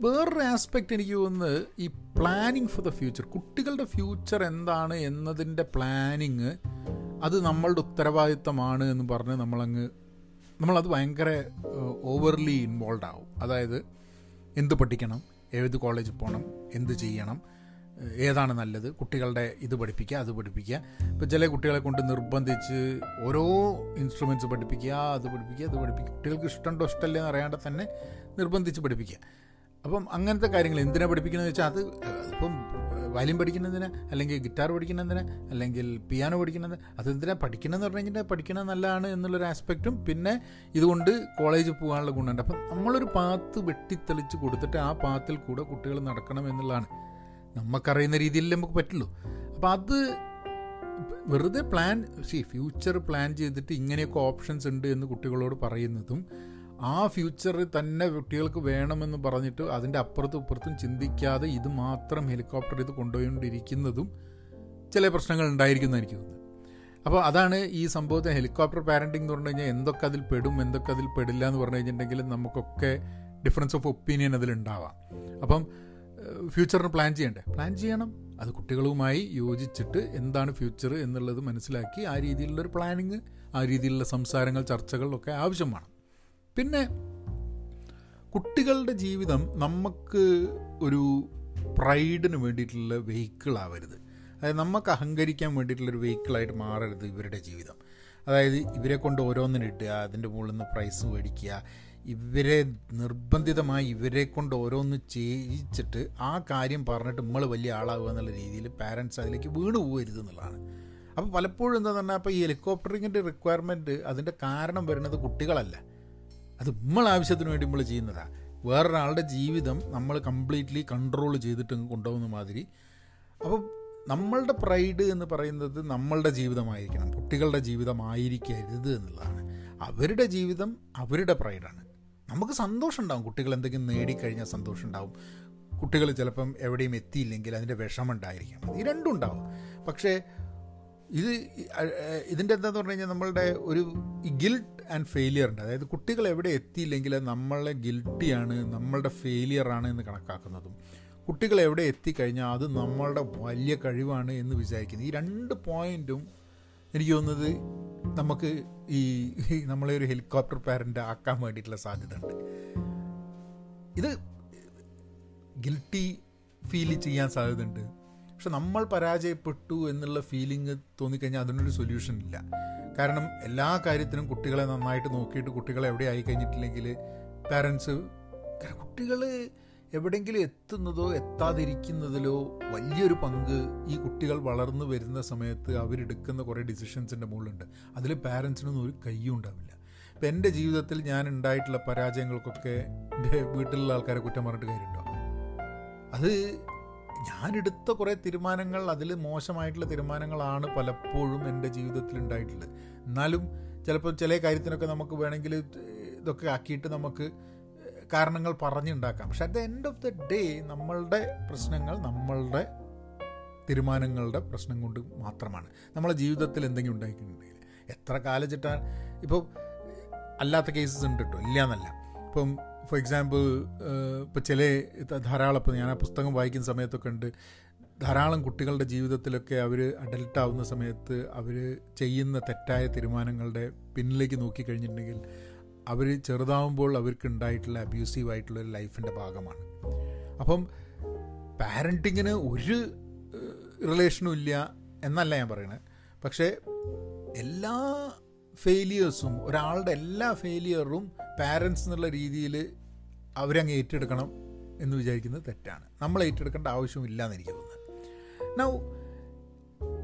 വേറൊരു ആസ്പെക്റ്റ് എനിക്ക് തോന്നുന്നത് ഈ പ്ലാനിങ് ഫോർ ദ ഫ്യൂച്ചർ കുട്ടികളുടെ ഫ്യൂച്ചർ എന്താണ് എന്നതിന്റെ പ്ലാനിങ് അത് നമ്മളുടെ ഉത്തരവാദിത്തമാണ് എന്ന് പറഞ്ഞ് നമ്മളങ്ങ് നമ്മളത് ഭയങ്കര ഓവർലി ഇൻവോൾവ് ആവും. അതായത് എന്ത് പഠിക്കണം ഏത് കോളേജിൽ പോകണം എന്ത് ചെയ്യണം ഏതാണ് നല്ലത്? കുട്ടികളുടെ ഇത് പഠിപ്പിക്കുക അത് പഠിപ്പിക്കുക. ഇപ്പോൾ ചില കുട്ടികളെ കൊണ്ട് നിർബന്ധിച്ച് ഓരോ ഇൻസ്ട്രുമെന്റ്സ് പഠിപ്പിക്കുക അത് പഠിപ്പിക്കുക അത് പഠിപ്പിക്കുക. കുട്ടികൾക്ക് ഇഷ്ടമുണ്ടോ ഇഷ്ടമല്ലേ എന്ന് അറിയാണ്ട് തന്നെ നിർബന്ധിച്ച് പഠിപ്പിക്കുക. അപ്പം അങ്ങനത്തെ കാര്യങ്ങൾ എന്തിനാണ് പഠിപ്പിക്കണമെന്ന് വെച്ചാൽ അത് ഇപ്പം വയലിൻ പഠിക്കുന്നതിന് അല്ലെങ്കിൽ ഗിറ്റാർ പഠിക്കുന്നതിന് അല്ലെങ്കിൽ പിയാനോ പഠിക്കുന്നത്? അതെന്തിനാണ് പഠിക്കണമെന്ന് പറഞ്ഞു കഴിഞ്ഞാൽ പഠിക്കണം നല്ലതാണ് എന്നുള്ളൊരു ആസ്പെക്റ്റും പിന്നെ ഇതുകൊണ്ട് കോളേജിൽ പോകാനുള്ള ഗുണമുണ്ട്. അപ്പം നമ്മളൊരു പാത്ത് വെട്ടിത്തെളിച്ച് കൊടുത്തിട്ട് ആ പാത്തിൽ കൂടെ കുട്ടികൾ നടക്കണം എന്നുള്ളതാണ്. നമുക്കറിയുന്ന രീതിയിൽ നമുക്ക് പറ്റുള്ളൂ. അപ്പോൾ അത് വെറുതെ പ്ലാൻ സി ഫ്യൂച്ചർ പ്ലാൻ ചെയ്തിട്ട് ഇങ്ങനെയൊക്കെ ഓപ്ഷൻസ് ഉണ്ട് എന്ന് കുട്ടികളോട് പറയുന്നതും ആ ഫ്യൂച്ചറിൽ തന്നെ കുട്ടികൾക്ക് വേണമെന്ന് പറഞ്ഞിട്ട് അതിന്റെ അപ്പുറത്തും ഇപ്പുറത്തും ചിന്തിക്കാതെ ഇത് മാത്രം ഹെലികോപ്റ്റർ ഇത് കൊണ്ടുപോയിക്കൊണ്ടിരിക്കുന്നതും ചില പ്രശ്നങ്ങൾ ഉണ്ടായിരിക്കുന്നു എനിക്ക് തോന്നുന്നു. അപ്പോൾ അതാണ് ഈ സംഭവത്തെ ഹെലികോപ്റ്റർ പാരന്റിംഗ് എന്ന് പറഞ്ഞു കഴിഞ്ഞാൽ എന്തൊക്കെ അതിൽ പെടും എന്തൊക്കെ അതിൽ പെടില്ല എന്ന് പറഞ്ഞു കഴിഞ്ഞിട്ടുണ്ടെങ്കിൽ നമുക്കൊക്കെ ഡിഫറൻസ് ഓഫ് ഒപ്പീനിയൻ അതിലുണ്ടാവാം. അപ്പം ഫ്യൂച്ചറിന് പ്ലാൻ ചെയ്യണ്ടേ? പ്ലാൻ ചെയ്യണം. അത് കുട്ടികളുമായി യോജിച്ചിട്ട് എന്താണ് ഫ്യൂച്ചർ എന്നുള്ളത് മനസ്സിലാക്കി ആ രീതിയിലുള്ളൊരു പ്ലാനിങ് ആ രീതിയിലുള്ള സംസാരങ്ങൾ ചർച്ചകളൊക്കെ ആവശ്യമാണ് പിന്നെ കുട്ടികളുടെ ജീവിതം നമുക്ക് ഒരു പ്രൈഡിന് വേണ്ടിയിട്ടുള്ള വെഹിക്കിളാവരുത് അതായത് നമുക്ക് അഹങ്കരിക്കാൻ വേണ്ടിയിട്ടുള്ളൊരു വെഹിക്കിളായിട്ട് മാറരുത് ഇവരുടെ ജീവിതം. അതായത് ഇവരെ കൊണ്ട് ഓരോന്നിനിട്ടുക അതിന്റെ മുകളിൽ നിന്ന് പ്രൈസ് മേടിക്കുക ഇവരെ നിർബന്ധിതമായി ഇവരെ കൊണ്ട് ഓരോന്ന് ചെയ്യിച്ചിട്ട് ആ കാര്യം പറഞ്ഞിട്ട് നമ്മൾ വലിയ ആളാവുക എന്നുള്ള രീതിയിൽ പാരൻസ് അതിലേക്ക് വീണ് പോകരുത് എന്നുള്ളതാണ്. അപ്പോൾ പലപ്പോഴും എന്താ പറഞ്ഞാൽ അപ്പോൾ ഈ ഹെലികോപ്റ്ററിങ്ങിന്റെ റിക്വയർമെന്റ് അതിന്റെ കാരണം വരുന്നത് കുട്ടികളല്ല. അത് നമ്മൾ ആവശ്യത്തിന് വേണ്ടി നമ്മൾ ചെയ്യുന്നതാണ് വേറൊരാളുടെ ജീവിതം നമ്മൾ കംപ്ലീറ്റ്ലി കൺട്രോൾ ചെയ്തിട്ട് കൊണ്ടുപോകുന്ന മാതിരി. അപ്പോൾ നമ്മളുടെ പ്രൈഡ് എന്ന് പറയുന്നത് നമ്മളുടെ ജീവിതമായിരിക്കണം. കുട്ടികളുടെ ജീവിതമായിരിക്കരുത് എന്നുള്ളതാണ്. അവരുടെ ജീവിതം അവരുടെ പ്രൈഡാണ് നമുക്ക് സന്തോഷം ഉണ്ടാവും കുട്ടികൾ എന്തെങ്കിലും നേടിക്കഴിഞ്ഞാൽ സന്തോഷം ഉണ്ടാവും കുട്ടികൾ ചിലപ്പം എവിടെയും എത്തിയില്ലെങ്കിൽ അതിന്റെ വിഷമം ഉണ്ടായിരിക്കാം ഈ രണ്ടും ഉണ്ടാവും. പക്ഷേ ഇത് ഇതിന്റെ എന്താന്ന് പറഞ്ഞു കഴിഞ്ഞാൽ നമ്മളുടെ ഒരു ഗിൽട്ട് ആൻഡ് ഫെയിലിയർ ഉണ്ട്. അതായത് കുട്ടികൾ എവിടെ എത്തിയില്ലെങ്കിൽ നമ്മളെ ഗിൽട്ടിയാണ് നമ്മളുടെ ഫെയിലിയറാണ് എന്ന് കണക്കാക്കുന്നതും. കുട്ടികൾ എവിടെ എത്തിക്കഴിഞ്ഞാൽ അത് നമ്മളുടെ വലിയ കഴിവാണ് എന്ന് വിചാരിക്കുന്നത് ഈ രണ്ട് പോയിന്റും എനിക്ക് തോന്നുന്നത് നമുക്ക് ഈ <laughs> നമ്മളെ ഒരു ഹെലികോപ്റ്റർ പാരന്റ് ആക്കാൻ വേണ്ടിയിട്ടുള്ള സാധ്യത ഉണ്ട് ഇത് ഗിൽട്ടി ഫീൽ ചെയ്യാൻ സാധ്യതയുണ്ട്. പക്ഷെ നമ്മൾ പരാജയപ്പെട്ടു എന്നുള്ള ഫീലിംഗ് തോന്നിക്കഴിഞ്ഞാൽ അതിനൊരു സൊല്യൂഷൻ ഇല്ല. കാരണം എല്ലാ കാര്യത്തിനും കുട്ടികളെ നന്നായിട്ട് നോക്കിയിട്ട് കുട്ടികളെ എവിടെ ആയി കഴിഞ്ഞിട്ടില്ലെങ്കിൽ പാരൻസ് കുട്ടികൾ എവിടെയെങ്കിലും എത്തുന്നതോ എത്താതിരിക്കുന്നതിലോ വലിയൊരു പങ്ക് ഈ കുട്ടികൾ വളർന്നു വരുന്ന സമയത്ത് അവരെടുക്കുന്ന കുറേ ഡിസിഷൻസിന്റെ മുകളിലുണ്ട്. അതിൽ പാരൻസിനൊന്നും ഒരു കയ്യും ഉണ്ടാവില്ല. ഇപ്പം എന്റെ ജീവിതത്തിൽ ഞാൻ ഉണ്ടായിട്ടുള്ള പരാജയങ്ങൾക്കൊക്കെ എന്റെ വീട്ടിലുള്ള ആൾക്കാരെ കുറ്റം പറഞ്ഞിട്ട് കാര്യമുണ്ടോ? അത് ഞാനെടുത്ത കുറേ തീരുമാനങ്ങൾ അതിൽ മോശമായിട്ടുള്ള തീരുമാനങ്ങളാണ് പലപ്പോഴും എന്റെ ജീവിതത്തിൽ ഉണ്ടായിട്ടുള്ളത്. എന്നാലും ചിലപ്പോൾ ചില കാര്യത്തിനൊക്കെ നമുക്ക് വേണമെങ്കിൽ ഇതൊക്കെ ആക്കിയിട്ട് നമുക്ക് കാരണങ്ങൾ പറഞ്ഞുണ്ടാക്കാം. പക്ഷെ at the end of the day നമ്മളുടെ പ്രശ്നങ്ങൾ നമ്മളുടെ തീരുമാനങ്ങളുടെ പ്രശ്നം കൊണ്ട് മാത്രമാണ്. നമ്മളെ ജീവിതത്തിൽ എന്തെങ്കിലും ഉണ്ടായിട്ടുണ്ടെങ്കിൽ എത്ര കാലച്ചിട്ടാണ് ഇപ്പോൾ അല്ലാത്ത കേസസ് ഉണ്ട് കേട്ടോ ഇല്ല എന്നല്ല ഇപ്പം ഫോർ എക്സാമ്പിൾ ഇപ്പോൾ ചില ധാരാളം ഇപ്പോൾ ഞാൻ ആ പുസ്തകം വായിക്കുന്ന സമയത്തൊക്കെ ഉണ്ട്. ധാരാളം കുട്ടികളുടെ ജീവിതത്തിലൊക്കെ അവർ അഡൽട്ട് ആവുന്ന സമയത്ത് അവർ ചെയ്യുന്ന തെറ്റായ തീരുമാനങ്ങളുടെ പിന്നിലേക്ക് നോക്കിക്കഴിഞ്ഞിട്ടുണ്ടെങ്കിൽ അവർ ചെറുതാവുമ്പോൾ അവർക്ക് ഉണ്ടായിട്ടുള്ള അബ്യൂസീവ് ആയിട്ടുള്ള ഒരു ലൈഫിന്റെ ഭാഗമാണ്. അപ്പം പാരന്റിങ്ങിന് ഒരു റിലേഷനും ഇല്ല എന്നല്ല ഞാൻ പറയുന്നത് പക്ഷേ എല്ലാ ഫെയിലിയേഴ്സും ഒരാളുടെ എല്ലാ ഫെയിലിയറും പാരൻസ് എന്നുള്ള രീതിയിൽ അവരങ്ങ് ഏറ്റെടുക്കണം എന്ന് വിചാരിക്കുന്നത് തെറ്റാണ്. നമ്മൾ ഏറ്റെടുക്കേണ്ട ആവശ്യമില്ല എന്ന് തോന്നുന്നത് നൗ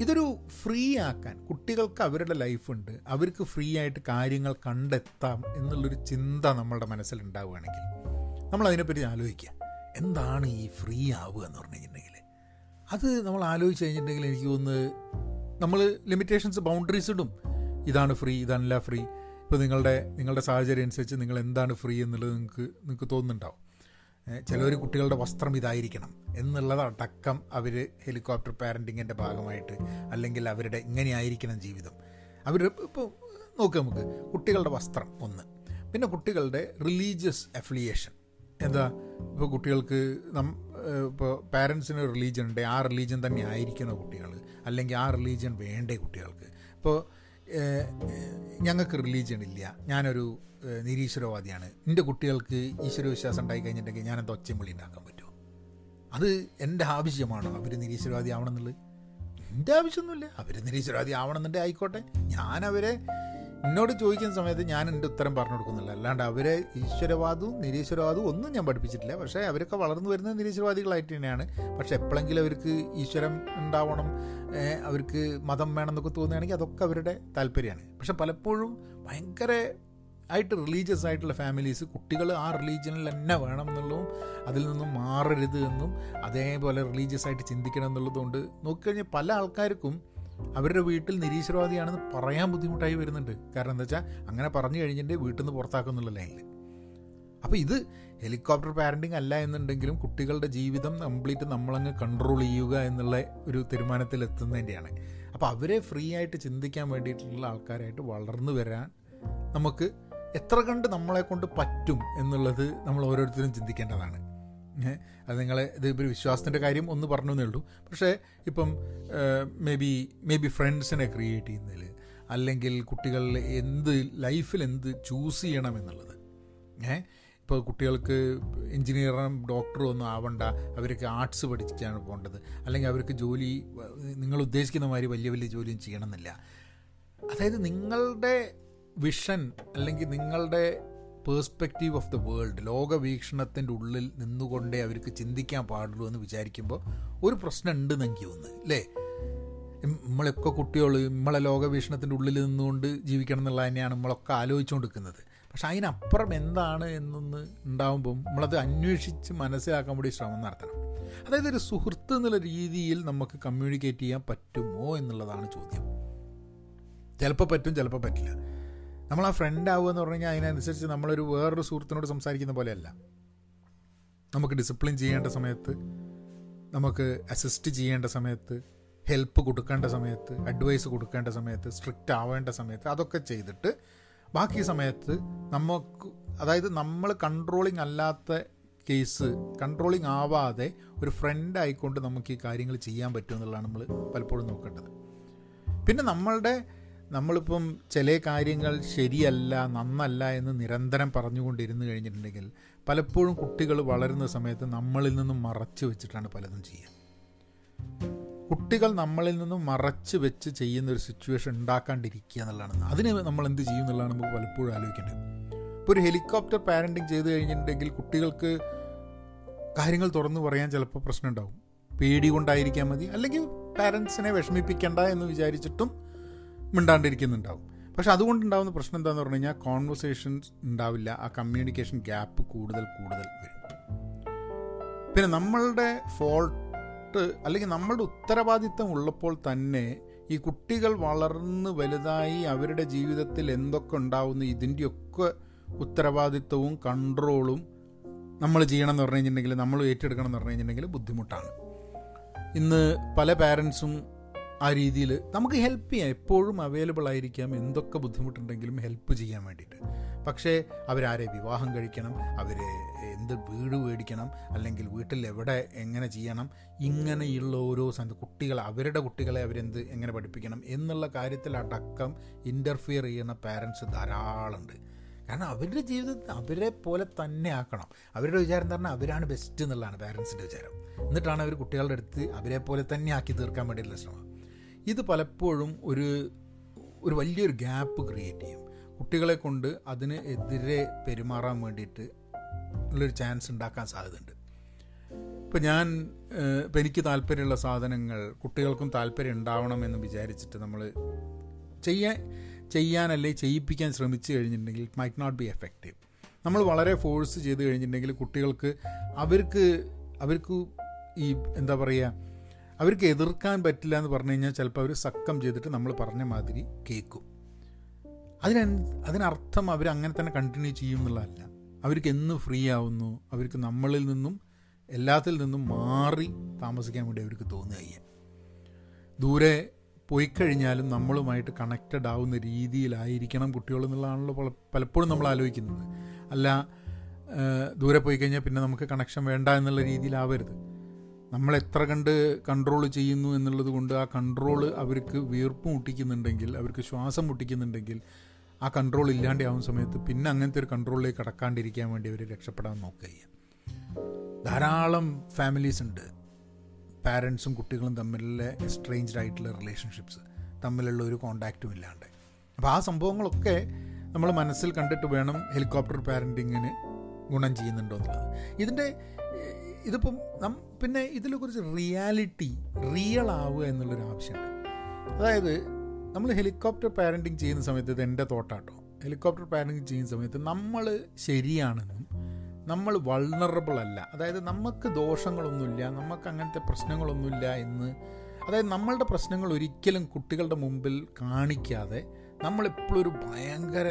ഇതൊരു ഫ്രീ ആക്കാൻ കുട്ടികൾക്ക് അവരുടെ ലൈഫുണ്ട് അവർക്ക് ഫ്രീ ആയിട്ട് കാര്യങ്ങൾ കണ്ടെത്താം എന്നുള്ളൊരു ചിന്ത നമ്മളുടെ മനസ്സിലുണ്ടാവുകയാണെങ്കിൽ നമ്മൾ അതിനെപ്പറ്റി ആലോചിക്കുക. എന്താണ് ഈ ഫ്രീ ആവുക എന്ന് പറഞ്ഞു കഴിഞ്ഞിട്ടുണ്ടെങ്കിൽ? അത് നമ്മൾ ആലോചിച്ച് കഴിഞ്ഞിട്ടുണ്ടെങ്കിൽ എനിക്ക് തോന്നുന്നത് നമ്മൾ ലിമിറ്റേഷൻസ് ബൗണ്ടറീസ് ഇടും. ഇതാണ് ഫ്രീ ഇതല്ല ഫ്രീ ഇപ്പോൾ നിങ്ങളുടെ നിങ്ങളുടെ സാഹചര്യം അനുസരിച്ച് നിങ്ങൾ എന്താണ് ഫ്രീ എന്നുള്ളത് നിങ്ങൾക്ക് നിങ്ങൾക്ക് തോന്നുന്നുണ്ടാവും. ചിലർ കുട്ടികളുടെ വസ്ത്രം ഇതായിരിക്കണം എന്നുള്ളതടക്കം അവർ ഹെലികോപ്റ്റർ പാരന്റിങ്ങിന്റെ ഭാഗമായിട്ട് അല്ലെങ്കിൽ അവരുടെ ഇങ്ങനെയായിരിക്കണം ജീവിതം. അവർ ഇപ്പോൾ നോക്കുക നമുക്ക് കുട്ടികളുടെ വസ്ത്രം ഒന്ന്. പിന്നെ കുട്ടികളുടെ റിലീജിയസ് അഫിലിയേഷൻ എന്താ? ഇപ്പോൾ കുട്ടികൾക്ക് നം ഇപ്പോൾ പാരൻസിന് റിലീജിയൻ ഉണ്ട് ആ റിലീജിയൻ തന്നെ ആയിരിക്കുന്ന കുട്ടികൾ അല്ലെങ്കിൽ ആ റിലീജിയൻ വേണ്ടേ കുട്ടികൾക്ക്. ഇപ്പോൾ ഞങ്ങൾക്ക് റിലീജിയൻ ഇല്ല. ഞാനൊരു നിരീശ്വരവാദിയാണ്. എന്റെ കുട്ടികൾക്ക് ഈശ്വരവിശ്വാസം ഉണ്ടായി കഴിഞ്ഞിട്ടുണ്ടെങ്കിൽ ഞാനെന്ത് ഒച്ചയും വിളി ഉണ്ടാക്കാൻ പറ്റുമോ അത് എന്റെ ആവശ്യമാണോ? അവർ നിരീശ്വരവാദി ആവണമെന്നുള്ളത്? എന്റെ ആവശ്യമൊന്നുമില്ല. അവർ നിരീശ്വരവാദി ആവണമെന്നുണ്ടെ ആയിക്കോട്ടെ. ഞാൻ അവരെ എന്നോട് ചോദിക്കുന്ന സമയത്ത് ഞാൻ എന്റെ ഉത്തരം പറഞ്ഞു കൊടുക്കുന്നില്ല. അല്ലാണ്ട് അവരെ ഈശ്വരവാദവും നിരീശ്വരവാദവും ഒന്നും ഞാൻ പഠിപ്പിച്ചിട്ടില്ല. പക്ഷേ അവരൊക്കെ വളർന്നു വരുന്ന നിരീശ്വരവാദികളായിട്ട് തന്നെയാണ്. പക്ഷേ എപ്പോഴെങ്കിലും അവർക്ക് ഈശ്വരം ഉണ്ടാവണം അവർക്ക് മതം വേണമെന്നൊക്കെ തോന്നുകയാണെങ്കിൽ അതൊക്കെ അവരുടെ താല്പര്യമാണ്. പക്ഷെ പലപ്പോഴും ഭയങ്കര ആയിട്ട് റിലീജിയസ് ആയിട്ടുള്ള ഫാമിലീസ് കുട്ടികൾ ആ റിലീജിയനിൽ തന്നെ വേണം എന്നുള്ളതും അതിൽ നിന്നും മാറരുത് എന്നും അതേപോലെ റിലീജിയസ് ആയിട്ട് ചിന്തിക്കണം എന്നുള്ളതുകൊണ്ട് നോക്കിക്കഴിഞ്ഞാൽ പല ആൾക്കാർക്കും അവരുടെ വീട്ടിൽ നിരീശ്വരവാദിയാണെന്ന് പറയാൻ ബുദ്ധിമുട്ടായി വരുന്നുണ്ട്. കാരണം എന്താ വെച്ചാൽ അങ്ങനെ പറഞ്ഞു കഴിഞ്ഞിട്ട് വീട്ടിൽ നിന്ന് പുറത്താക്കുന്നുള്ള ലൈനിൽ അപ്പോൾ ഇത് ഹെലികോപ്റ്റർ പാരന്റിങ് അല്ല എന്നുണ്ടെങ്കിലും കുട്ടികളുടെ ജീവിതം കംപ്ലീറ്റ് നമ്മളങ്ങ് കൺട്രോൾ ചെയ്യുക എന്നുള്ള ഒരു തീരുമാനത്തിൽ എത്തുന്നതിന്റെയാണ് അപ്പോൾ അവരെ ഫ്രീ ആയിട്ട് ചിന്തിക്കാൻ വേണ്ടിയിട്ടുള്ള ആൾക്കാരായിട്ട് വളർന്നു വരാൻ നമുക്ക് എത്ര കണ്ട് നമ്മളെ കൊണ്ട് പറ്റും എന്നുള്ളത് നമ്മൾ ഓരോരുത്തരും ചിന്തിക്കേണ്ടതാണ്. അത് നിങ്ങളെ ഇത് ഒരു വിശ്വാസത്തിന്റെ കാര്യം ഒന്ന് പറഞ്ഞു എന്നേ ഉള്ളൂ. പക്ഷേ ഇപ്പം മേ ബി മേ ബി ഫ്രണ്ട്സിനെ ക്രിയേറ്റ് ചെയ്യുന്നതിൽ അല്ലെങ്കിൽ കുട്ടികൾ എന്ത് ലൈഫിൽ എന്ത് ചൂസ് ചെയ്യണം എന്നുള്ളത്. ഏ ഇപ്പോൾ കുട്ടികൾക്ക് എൻജിനീയറും ഡോക്ടറും ഒന്നും ആവണ്ട. അവർക്ക് ആർട്സ് പഠിച്ചാണ് പോകേണ്ടത്. അല്ലെങ്കിൽ അവർക്ക് ജോലി നിങ്ങൾ ഉദ്ദേശിക്കുന്ന മാതിരി വലിയ വലിയ ജോലിയും ചെയ്യണമെന്നില്ല. അതായത് നിങ്ങളുടെ വിഷൻ അല്ലെങ്കിൽ നിങ്ങളുടെ പേഴ്സ്പെക്റ്റീവ് ഓഫ് ദ വേൾഡ് ലോകവീക്ഷണത്തിന്റെ ഉള്ളിൽ നിന്നുകൊണ്ടേ അവർക്ക് ചിന്തിക്കാൻ പാടുള്ളൂ എന്ന് വിചാരിക്കുമ്പോൾ ഒരു പ്രശ്നം ഉണ്ടെന്ന് എനിക്ക് തോന്നുന്നു അല്ലേ? നമ്മളൊക്കെ കുട്ടികൾ നമ്മളെ ലോകവീക്ഷണത്തിന്റെ ഉള്ളിൽ നിന്നുകൊണ്ട് ജീവിക്കണം എന്നുള്ള തന്നെയാണ് നമ്മളൊക്കെ ആലോചിച്ചുകൊണ്ടിരിക്കുന്നത്. പക്ഷെ അതിനപ്പുറം എന്താണ് എന്നൊന്ന് ഉണ്ടാകുമ്പം നമ്മളത് അന്വേഷിച്ച് മനസ്സിലാക്കാൻ വേണ്ടി ശ്രമം നടത്തണം. അതായത് ഒരു സുഹൃത്ത് എന്നുള്ള രീതിയിൽ നമുക്ക് കമ്മ്യൂണിക്കേറ്റ് ചെയ്യാൻ പറ്റുമോ എന്നുള്ളതാണ് ചോദ്യം. ചിലപ്പോൾ പറ്റും ചിലപ്പോൾ പറ്റില്ല. നമ്മൾ ആ ഫ്രണ്ട് ആവുക എന്ന് പറഞ്ഞു കഴിഞ്ഞാൽ അതിനനുസരിച്ച് നമ്മളൊരു വേറൊരു സുഹൃത്തിനോട് സംസാരിക്കുന്ന പോലെയല്ല. നമുക്ക് ഡിസിപ്ലിൻ ചെയ്യേണ്ട സമയത്ത് നമുക്ക് അസിസ്റ്റ് ചെയ്യേണ്ട സമയത്ത് ഹെൽപ്പ് കൊടുക്കേണ്ട സമയത്ത് അഡ്വൈസ് കൊടുക്കേണ്ട സമയത്ത് സ്ട്രിക്റ്റ് ആവേണ്ട സമയത്ത് അതൊക്കെ ചെയ്തിട്ട് ബാക്കി സമയത്ത് നമുക്ക് അതായത് നമ്മൾ കൺട്രോളിങ് അല്ലാത്ത കേസ് കൺട്രോളിങ് ആവാതെ ഒരു ഫ്രണ്ട് ആയിക്കൊണ്ട് നമുക്ക് ഈ കാര്യങ്ങൾ ചെയ്യാൻ പറ്റുമെന്നുള്ളതാണ് നമ്മൾ പലപ്പോഴും നോക്കേണ്ടത്. പിന്നെ നമ്മളുടെ നമ്മളിപ്പം ചില കാര്യങ്ങൾ ശരിയല്ല നന്നല്ല എന്ന് നിരന്തരം പറഞ്ഞുകൊണ്ടിരുന്നു കഴിഞ്ഞിട്ടുണ്ടെങ്കിൽ പലപ്പോഴും കുട്ടികൾ വളരുന്ന സമയത്ത് നമ്മളിൽ നിന്നും മറച്ചു വെച്ചിട്ടാണ് പലതും ചെയ്യുക. കുട്ടികൾ നമ്മളിൽ നിന്നും മറച്ച് വെച്ച് ചെയ്യുന്ന ഒരു സിറ്റുവേഷൻ ഉണ്ടാക്കാണ്ടിരിക്കുക എന്നുള്ളതാണ്. അതിന് നമ്മൾ എന്ത് ചെയ്യും എന്നുള്ളതാണ് നമുക്ക് പലപ്പോഴും ആലോചിക്കേണ്ടത്. ഇപ്പോൾ ഒരു ഹെലികോപ്റ്റർ പാരന്റിങ് ചെയ്ത് കഴിഞ്ഞിട്ടുണ്ടെങ്കിൽ കുട്ടികൾക്ക് കാര്യങ്ങൾ തുറന്നു പറയാൻ ചിലപ്പോൾ പ്രശ്നം ഉണ്ടാവും പേടി കൊണ്ടായിരിക്കാൻ മതി. അല്ലെങ്കിൽ പാരൻസിനെ വിഷമിപ്പിക്കേണ്ട എന്ന് വിചാരിച്ചിട്ടും മിണ്ടാണ്ടിരിക്കുന്നുണ്ടാവും. പക്ഷെ അതുകൊണ്ടുണ്ടാകുന്ന പ്രശ്നം എന്താണെന്ന് പറഞ്ഞു കഴിഞ്ഞാൽ കോൺവെർസേഷൻസ് ഉണ്ടാവില്ല. ആ കമ്മ്യൂണിക്കേഷൻ ഗ്യാപ്പ് കൂടുതൽ കൂടുതൽ വരും. പിന്നെ നമ്മളുടെ ഫോൾട്ട് അല്ലെങ്കിൽ നമ്മളുടെ ഉത്തരവാദിത്തം ഉള്ളപ്പോൾ തന്നെ ഈ കുട്ടികൾ വളർന്ന് വലുതായി അവരുടെ ജീവിതത്തിൽ എന്തൊക്കെ ഉണ്ടാവുന്ന ഇതിന്റെയൊക്കെ ഉത്തരവാദിത്തവും കൺട്രോളും നമ്മൾ ചെയ്യണം എന്ന് പറഞ്ഞു കഴിഞ്ഞിട്ടുണ്ടെങ്കിൽ നമ്മൾ ഏറ്റെടുക്കണം എന്ന് പറഞ്ഞു കഴിഞ്ഞിട്ടുണ്ടെങ്കിൽ ബുദ്ധിമുട്ടാണ്. ഇന്ന് പല പാരൻസും ആ രീതിയിൽ നമുക്ക് ഹെൽപ്പ് ചെയ്യാം. എപ്പോഴും അവൈലബിൾ ആയിരിക്കാം. എന്തൊക്കെ ബുദ്ധിമുട്ടുണ്ടെങ്കിലും ഹെൽപ്പ് ചെയ്യാൻ വേണ്ടിയിട്ട്. പക്ഷേ അവരാരെ വിവാഹം കഴിക്കണം അവർ എന്ത് വീട് മേടിക്കണം അല്ലെങ്കിൽ വീട്ടിൽ എവിടെ എങ്ങനെ ചെയ്യണം ഇങ്ങനെയുള്ള ഓരോ കുട്ടികളെ അവരുടെ കുട്ടികളെ അവരെന്ത് എങ്ങനെ പഠിപ്പിക്കണം എന്നുള്ള കാര്യത്തിൽ അടക്കം ഇന്റർഫിയർ ചെയ്യുന്ന പാരൻസ് ധാരാളമുണ്ട്. കാരണം അവരുടെ ജീവിതത്തിൽ അവരെ പോലെ തന്നെ ആക്കണം. അവരുടെ വിചാരം പറഞ്ഞാൽ അവരാണ് ബെസ്റ്റ് എന്നുള്ളതാണ് പാരൻസിന്റെ വിചാരം. എന്നിട്ടാണ് അവർ കുട്ടികളുടെ അടുത്ത് അവരെ പോലെ തന്നെ ആക്കി തീർക്കാൻ വേണ്ടിയിട്ടുള്ള ശ്രമം. ഇത് പലപ്പോഴും ഒരു ഒരു വലിയൊരു ഗ്യാപ്പ് ക്രിയേറ്റ് ചെയ്യും. കുട്ടികളെ കൊണ്ട് അതിന് എതിരെ പെരുമാറാൻ വേണ്ടിയിട്ട് ഉള്ളൊരു ചാൻസ് ഉണ്ടാക്കാൻ സാധ്യതയുണ്ട്. ഇപ്പം ഞാൻ ഇപ്പം എനിക്ക് താല്പര്യമുള്ള സാധനങ്ങൾ കുട്ടികൾക്കും താല്പര്യം ഉണ്ടാവണമെന്ന് വിചാരിച്ചിട്ട് നമ്മൾ ചെയ്യാൻ ചെയ്യാൻ അല്ലെങ്കിൽ ചെയ്യിപ്പിക്കാൻ ശ്രമിച്ചു കഴിഞ്ഞിട്ടുണ്ടെങ്കിൽ it might not be effective നമ്മൾ വളരെ ഫോഴ്സ് ചെയ്ത് കഴിഞ്ഞിട്ടുണ്ടെങ്കിൽ കുട്ടികൾക്ക് അവർക്ക് അവർക്ക് ഈ എന്താ പറയുക അവർക്ക് എതിർക്കാൻ പറ്റില്ല എന്ന് പറഞ്ഞു കഴിഞ്ഞാൽ ചിലപ്പോൾ അവർ സക്കം ചെയ്തിട്ട് നമ്മൾ പറഞ്ഞ മാതിരി കേൾക്കും അതിന് അതിനർത്ഥം അവർ അങ്ങനെ തന്നെ കണ്ടിന്യൂ ചെയ്യും എന്നുള്ളതല്ല. അവർക്ക് എന്ന് ഫ്രീ ആവുന്നു അവർക്ക് നമ്മളിൽ നിന്നും എല്ലാത്തിൽ നിന്നും മാറി താമസിക്കാൻ വേണ്ടി അവർക്ക് തോന്നുക ചെയ്യാം. ദൂരെ പോയി കഴിഞ്ഞാലും നമ്മളുമായിട്ട് കണക്റ്റഡ് ആവുന്ന രീതിയിലായിരിക്കണം കുട്ടികൾ എന്നുള്ളതാണല്ലോ പലപ്പോഴും നമ്മൾ ആലോചിക്കുന്നത്. അല്ല ദൂരെ പോയി കഴിഞ്ഞാൽ പിന്നെ നമുക്ക് കണക്ഷൻ വേണ്ട എന്നുള്ള രീതിയിലാവരുത്. നമ്മൾ എത്ര കണ്ട് കൺട്രോൾ ചെയ്യുന്നു എന്നുള്ളത് കൊണ്ട് ആ കൺട്രോൾ അവർക്ക് വീർപ്പ് മുട്ടിക്കുന്നുണ്ടെങ്കിൽ അവർക്ക് ശ്വാസം മുട്ടിക്കുന്നുണ്ടെങ്കിൽ ആ കൺട്രോൾ ഇല്ലാണ്ടാവുന്ന സമയത്ത് പിന്നെ അങ്ങനത്തെ ഒരു കൺട്രോളിലേക്ക് കടക്കാണ്ടിരിക്കാൻ വേണ്ടി അവർ രക്ഷപ്പെടാൻ നോക്കുക ധാരാളം ഫാമിലീസ് ഉണ്ട്. പാരൻസും കുട്ടികളും തമ്മിലുള്ള എസ്ട്രേഞ്ച്ഡ് ആയിട്ടുള്ള റിലേഷൻഷിപ്സ് തമ്മിലുള്ള ഒരു കോണ്ടാക്റ്റും ഇല്ലാണ്ട്. അപ്പോൾ ആ സംഭവങ്ങളൊക്കെ നമ്മൾ മനസ്സിൽ കണ്ടിട്ട് വേണം ഹെലികോപ്റ്റർ പാരന്റിങ്ങിന് ഗുണം ചെയ്യുന്നുണ്ടോ എന്നുള്ളത്. ഇതിന്റെ ഇതിപ്പം നം പിന്നെ ഇതിനെക്കുറിച്ച് റിയാലിറ്റി റിയൽ ആവുക എന്നുള്ളൊരു ആവശ്യമുണ്ട്. അതായത് നമ്മൾ ഹെലികോപ്റ്റർ പാരന്റിങ് ചെയ്യുന്ന സമയത്ത് ഇത് എന്റെ തോട്ടാട്ടോ ഹെലികോപ്റ്റർ പാരന്റിങ് ചെയ്യുന്ന സമയത്ത് നമ്മൾ ശരിയാണെന്നും നമ്മൾ വൾണറബിൾ അല്ല. അതായത് നമുക്ക് ദോഷങ്ങളൊന്നുമില്ല നമുക്ക് അങ്ങനത്തെ പ്രശ്നങ്ങളൊന്നുമില്ല എന്ന് അതായത് നമ്മളുടെ പ്രശ്നങ്ങൾ ഒരിക്കലും കുട്ടികളുടെ മുമ്പിൽ കാണിക്കാതെ നമ്മളെപ്പോഴും ഒരു ഭയങ്കര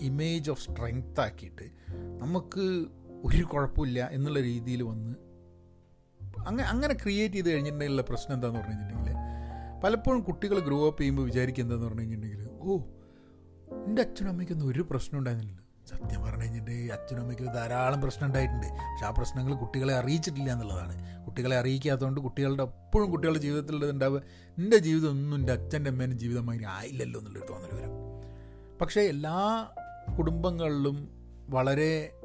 ഇമേജ് ഓഫ് സ്ട്രെങ്ത് ആക്കിയിട്ട് നമുക്ക് ഒരു കുഴപ്പമില്ല എന്നുള്ള രീതിയിൽ വന്ന് അങ്ങനെ അങ്ങനെ ക്രിയേറ്റ് ചെയ്ത് കഴിഞ്ഞിട്ടുണ്ടെങ്കിലുള്ള പ്രശ്നം എന്താണെന്ന് പറഞ്ഞു കഴിഞ്ഞിട്ടുണ്ടെങ്കിൽ പലപ്പോഴും കുട്ടികൾ ഗ്രോ അപ്പ് ചെയ്യുമ്പോൾ വിചാരിക്കുക എന്താന്ന് പറഞ്ഞു കഴിഞ്ഞിട്ടുണ്ടെങ്കിൽ ഓ എന്റെ അച്ഛനും അമ്മയ്ക്കൊന്നും ഒരു പ്രശ്നം ഉണ്ടായിരുന്നില്ല. സത്യം പറഞ്ഞു കഴിഞ്ഞിട്ടുണ്ടെങ്കിൽ അച്ഛനും അമ്മയ്ക്ക് ധാരാളം പ്രശ്നം ഉണ്ടായിട്ടുണ്ട്. പക്ഷെ ആ പ്രശ്നങ്ങൾ കുട്ടികളെ അറിയിച്ചിട്ടില്ല എന്നുള്ളതാണ്. കുട്ടികളെ അറിയിക്കാത്തതുകൊണ്ട് കുട്ടികളുടെ എപ്പോഴും കുട്ടികളുടെ ജീവിതത്തിലുള്ളത് ഉണ്ടാവുക എന്റെ ജീവിതം ഒന്നും എന്റെ അച്ഛന്റെ അമ്മേന്റെ ജീവിതമായി ആയില്ലല്ലോ എന്നുള്ളൊരു തോന്നൽ വരും. പക്ഷേ എല്ലാ കുടുംബങ്ങളിലും വളരെ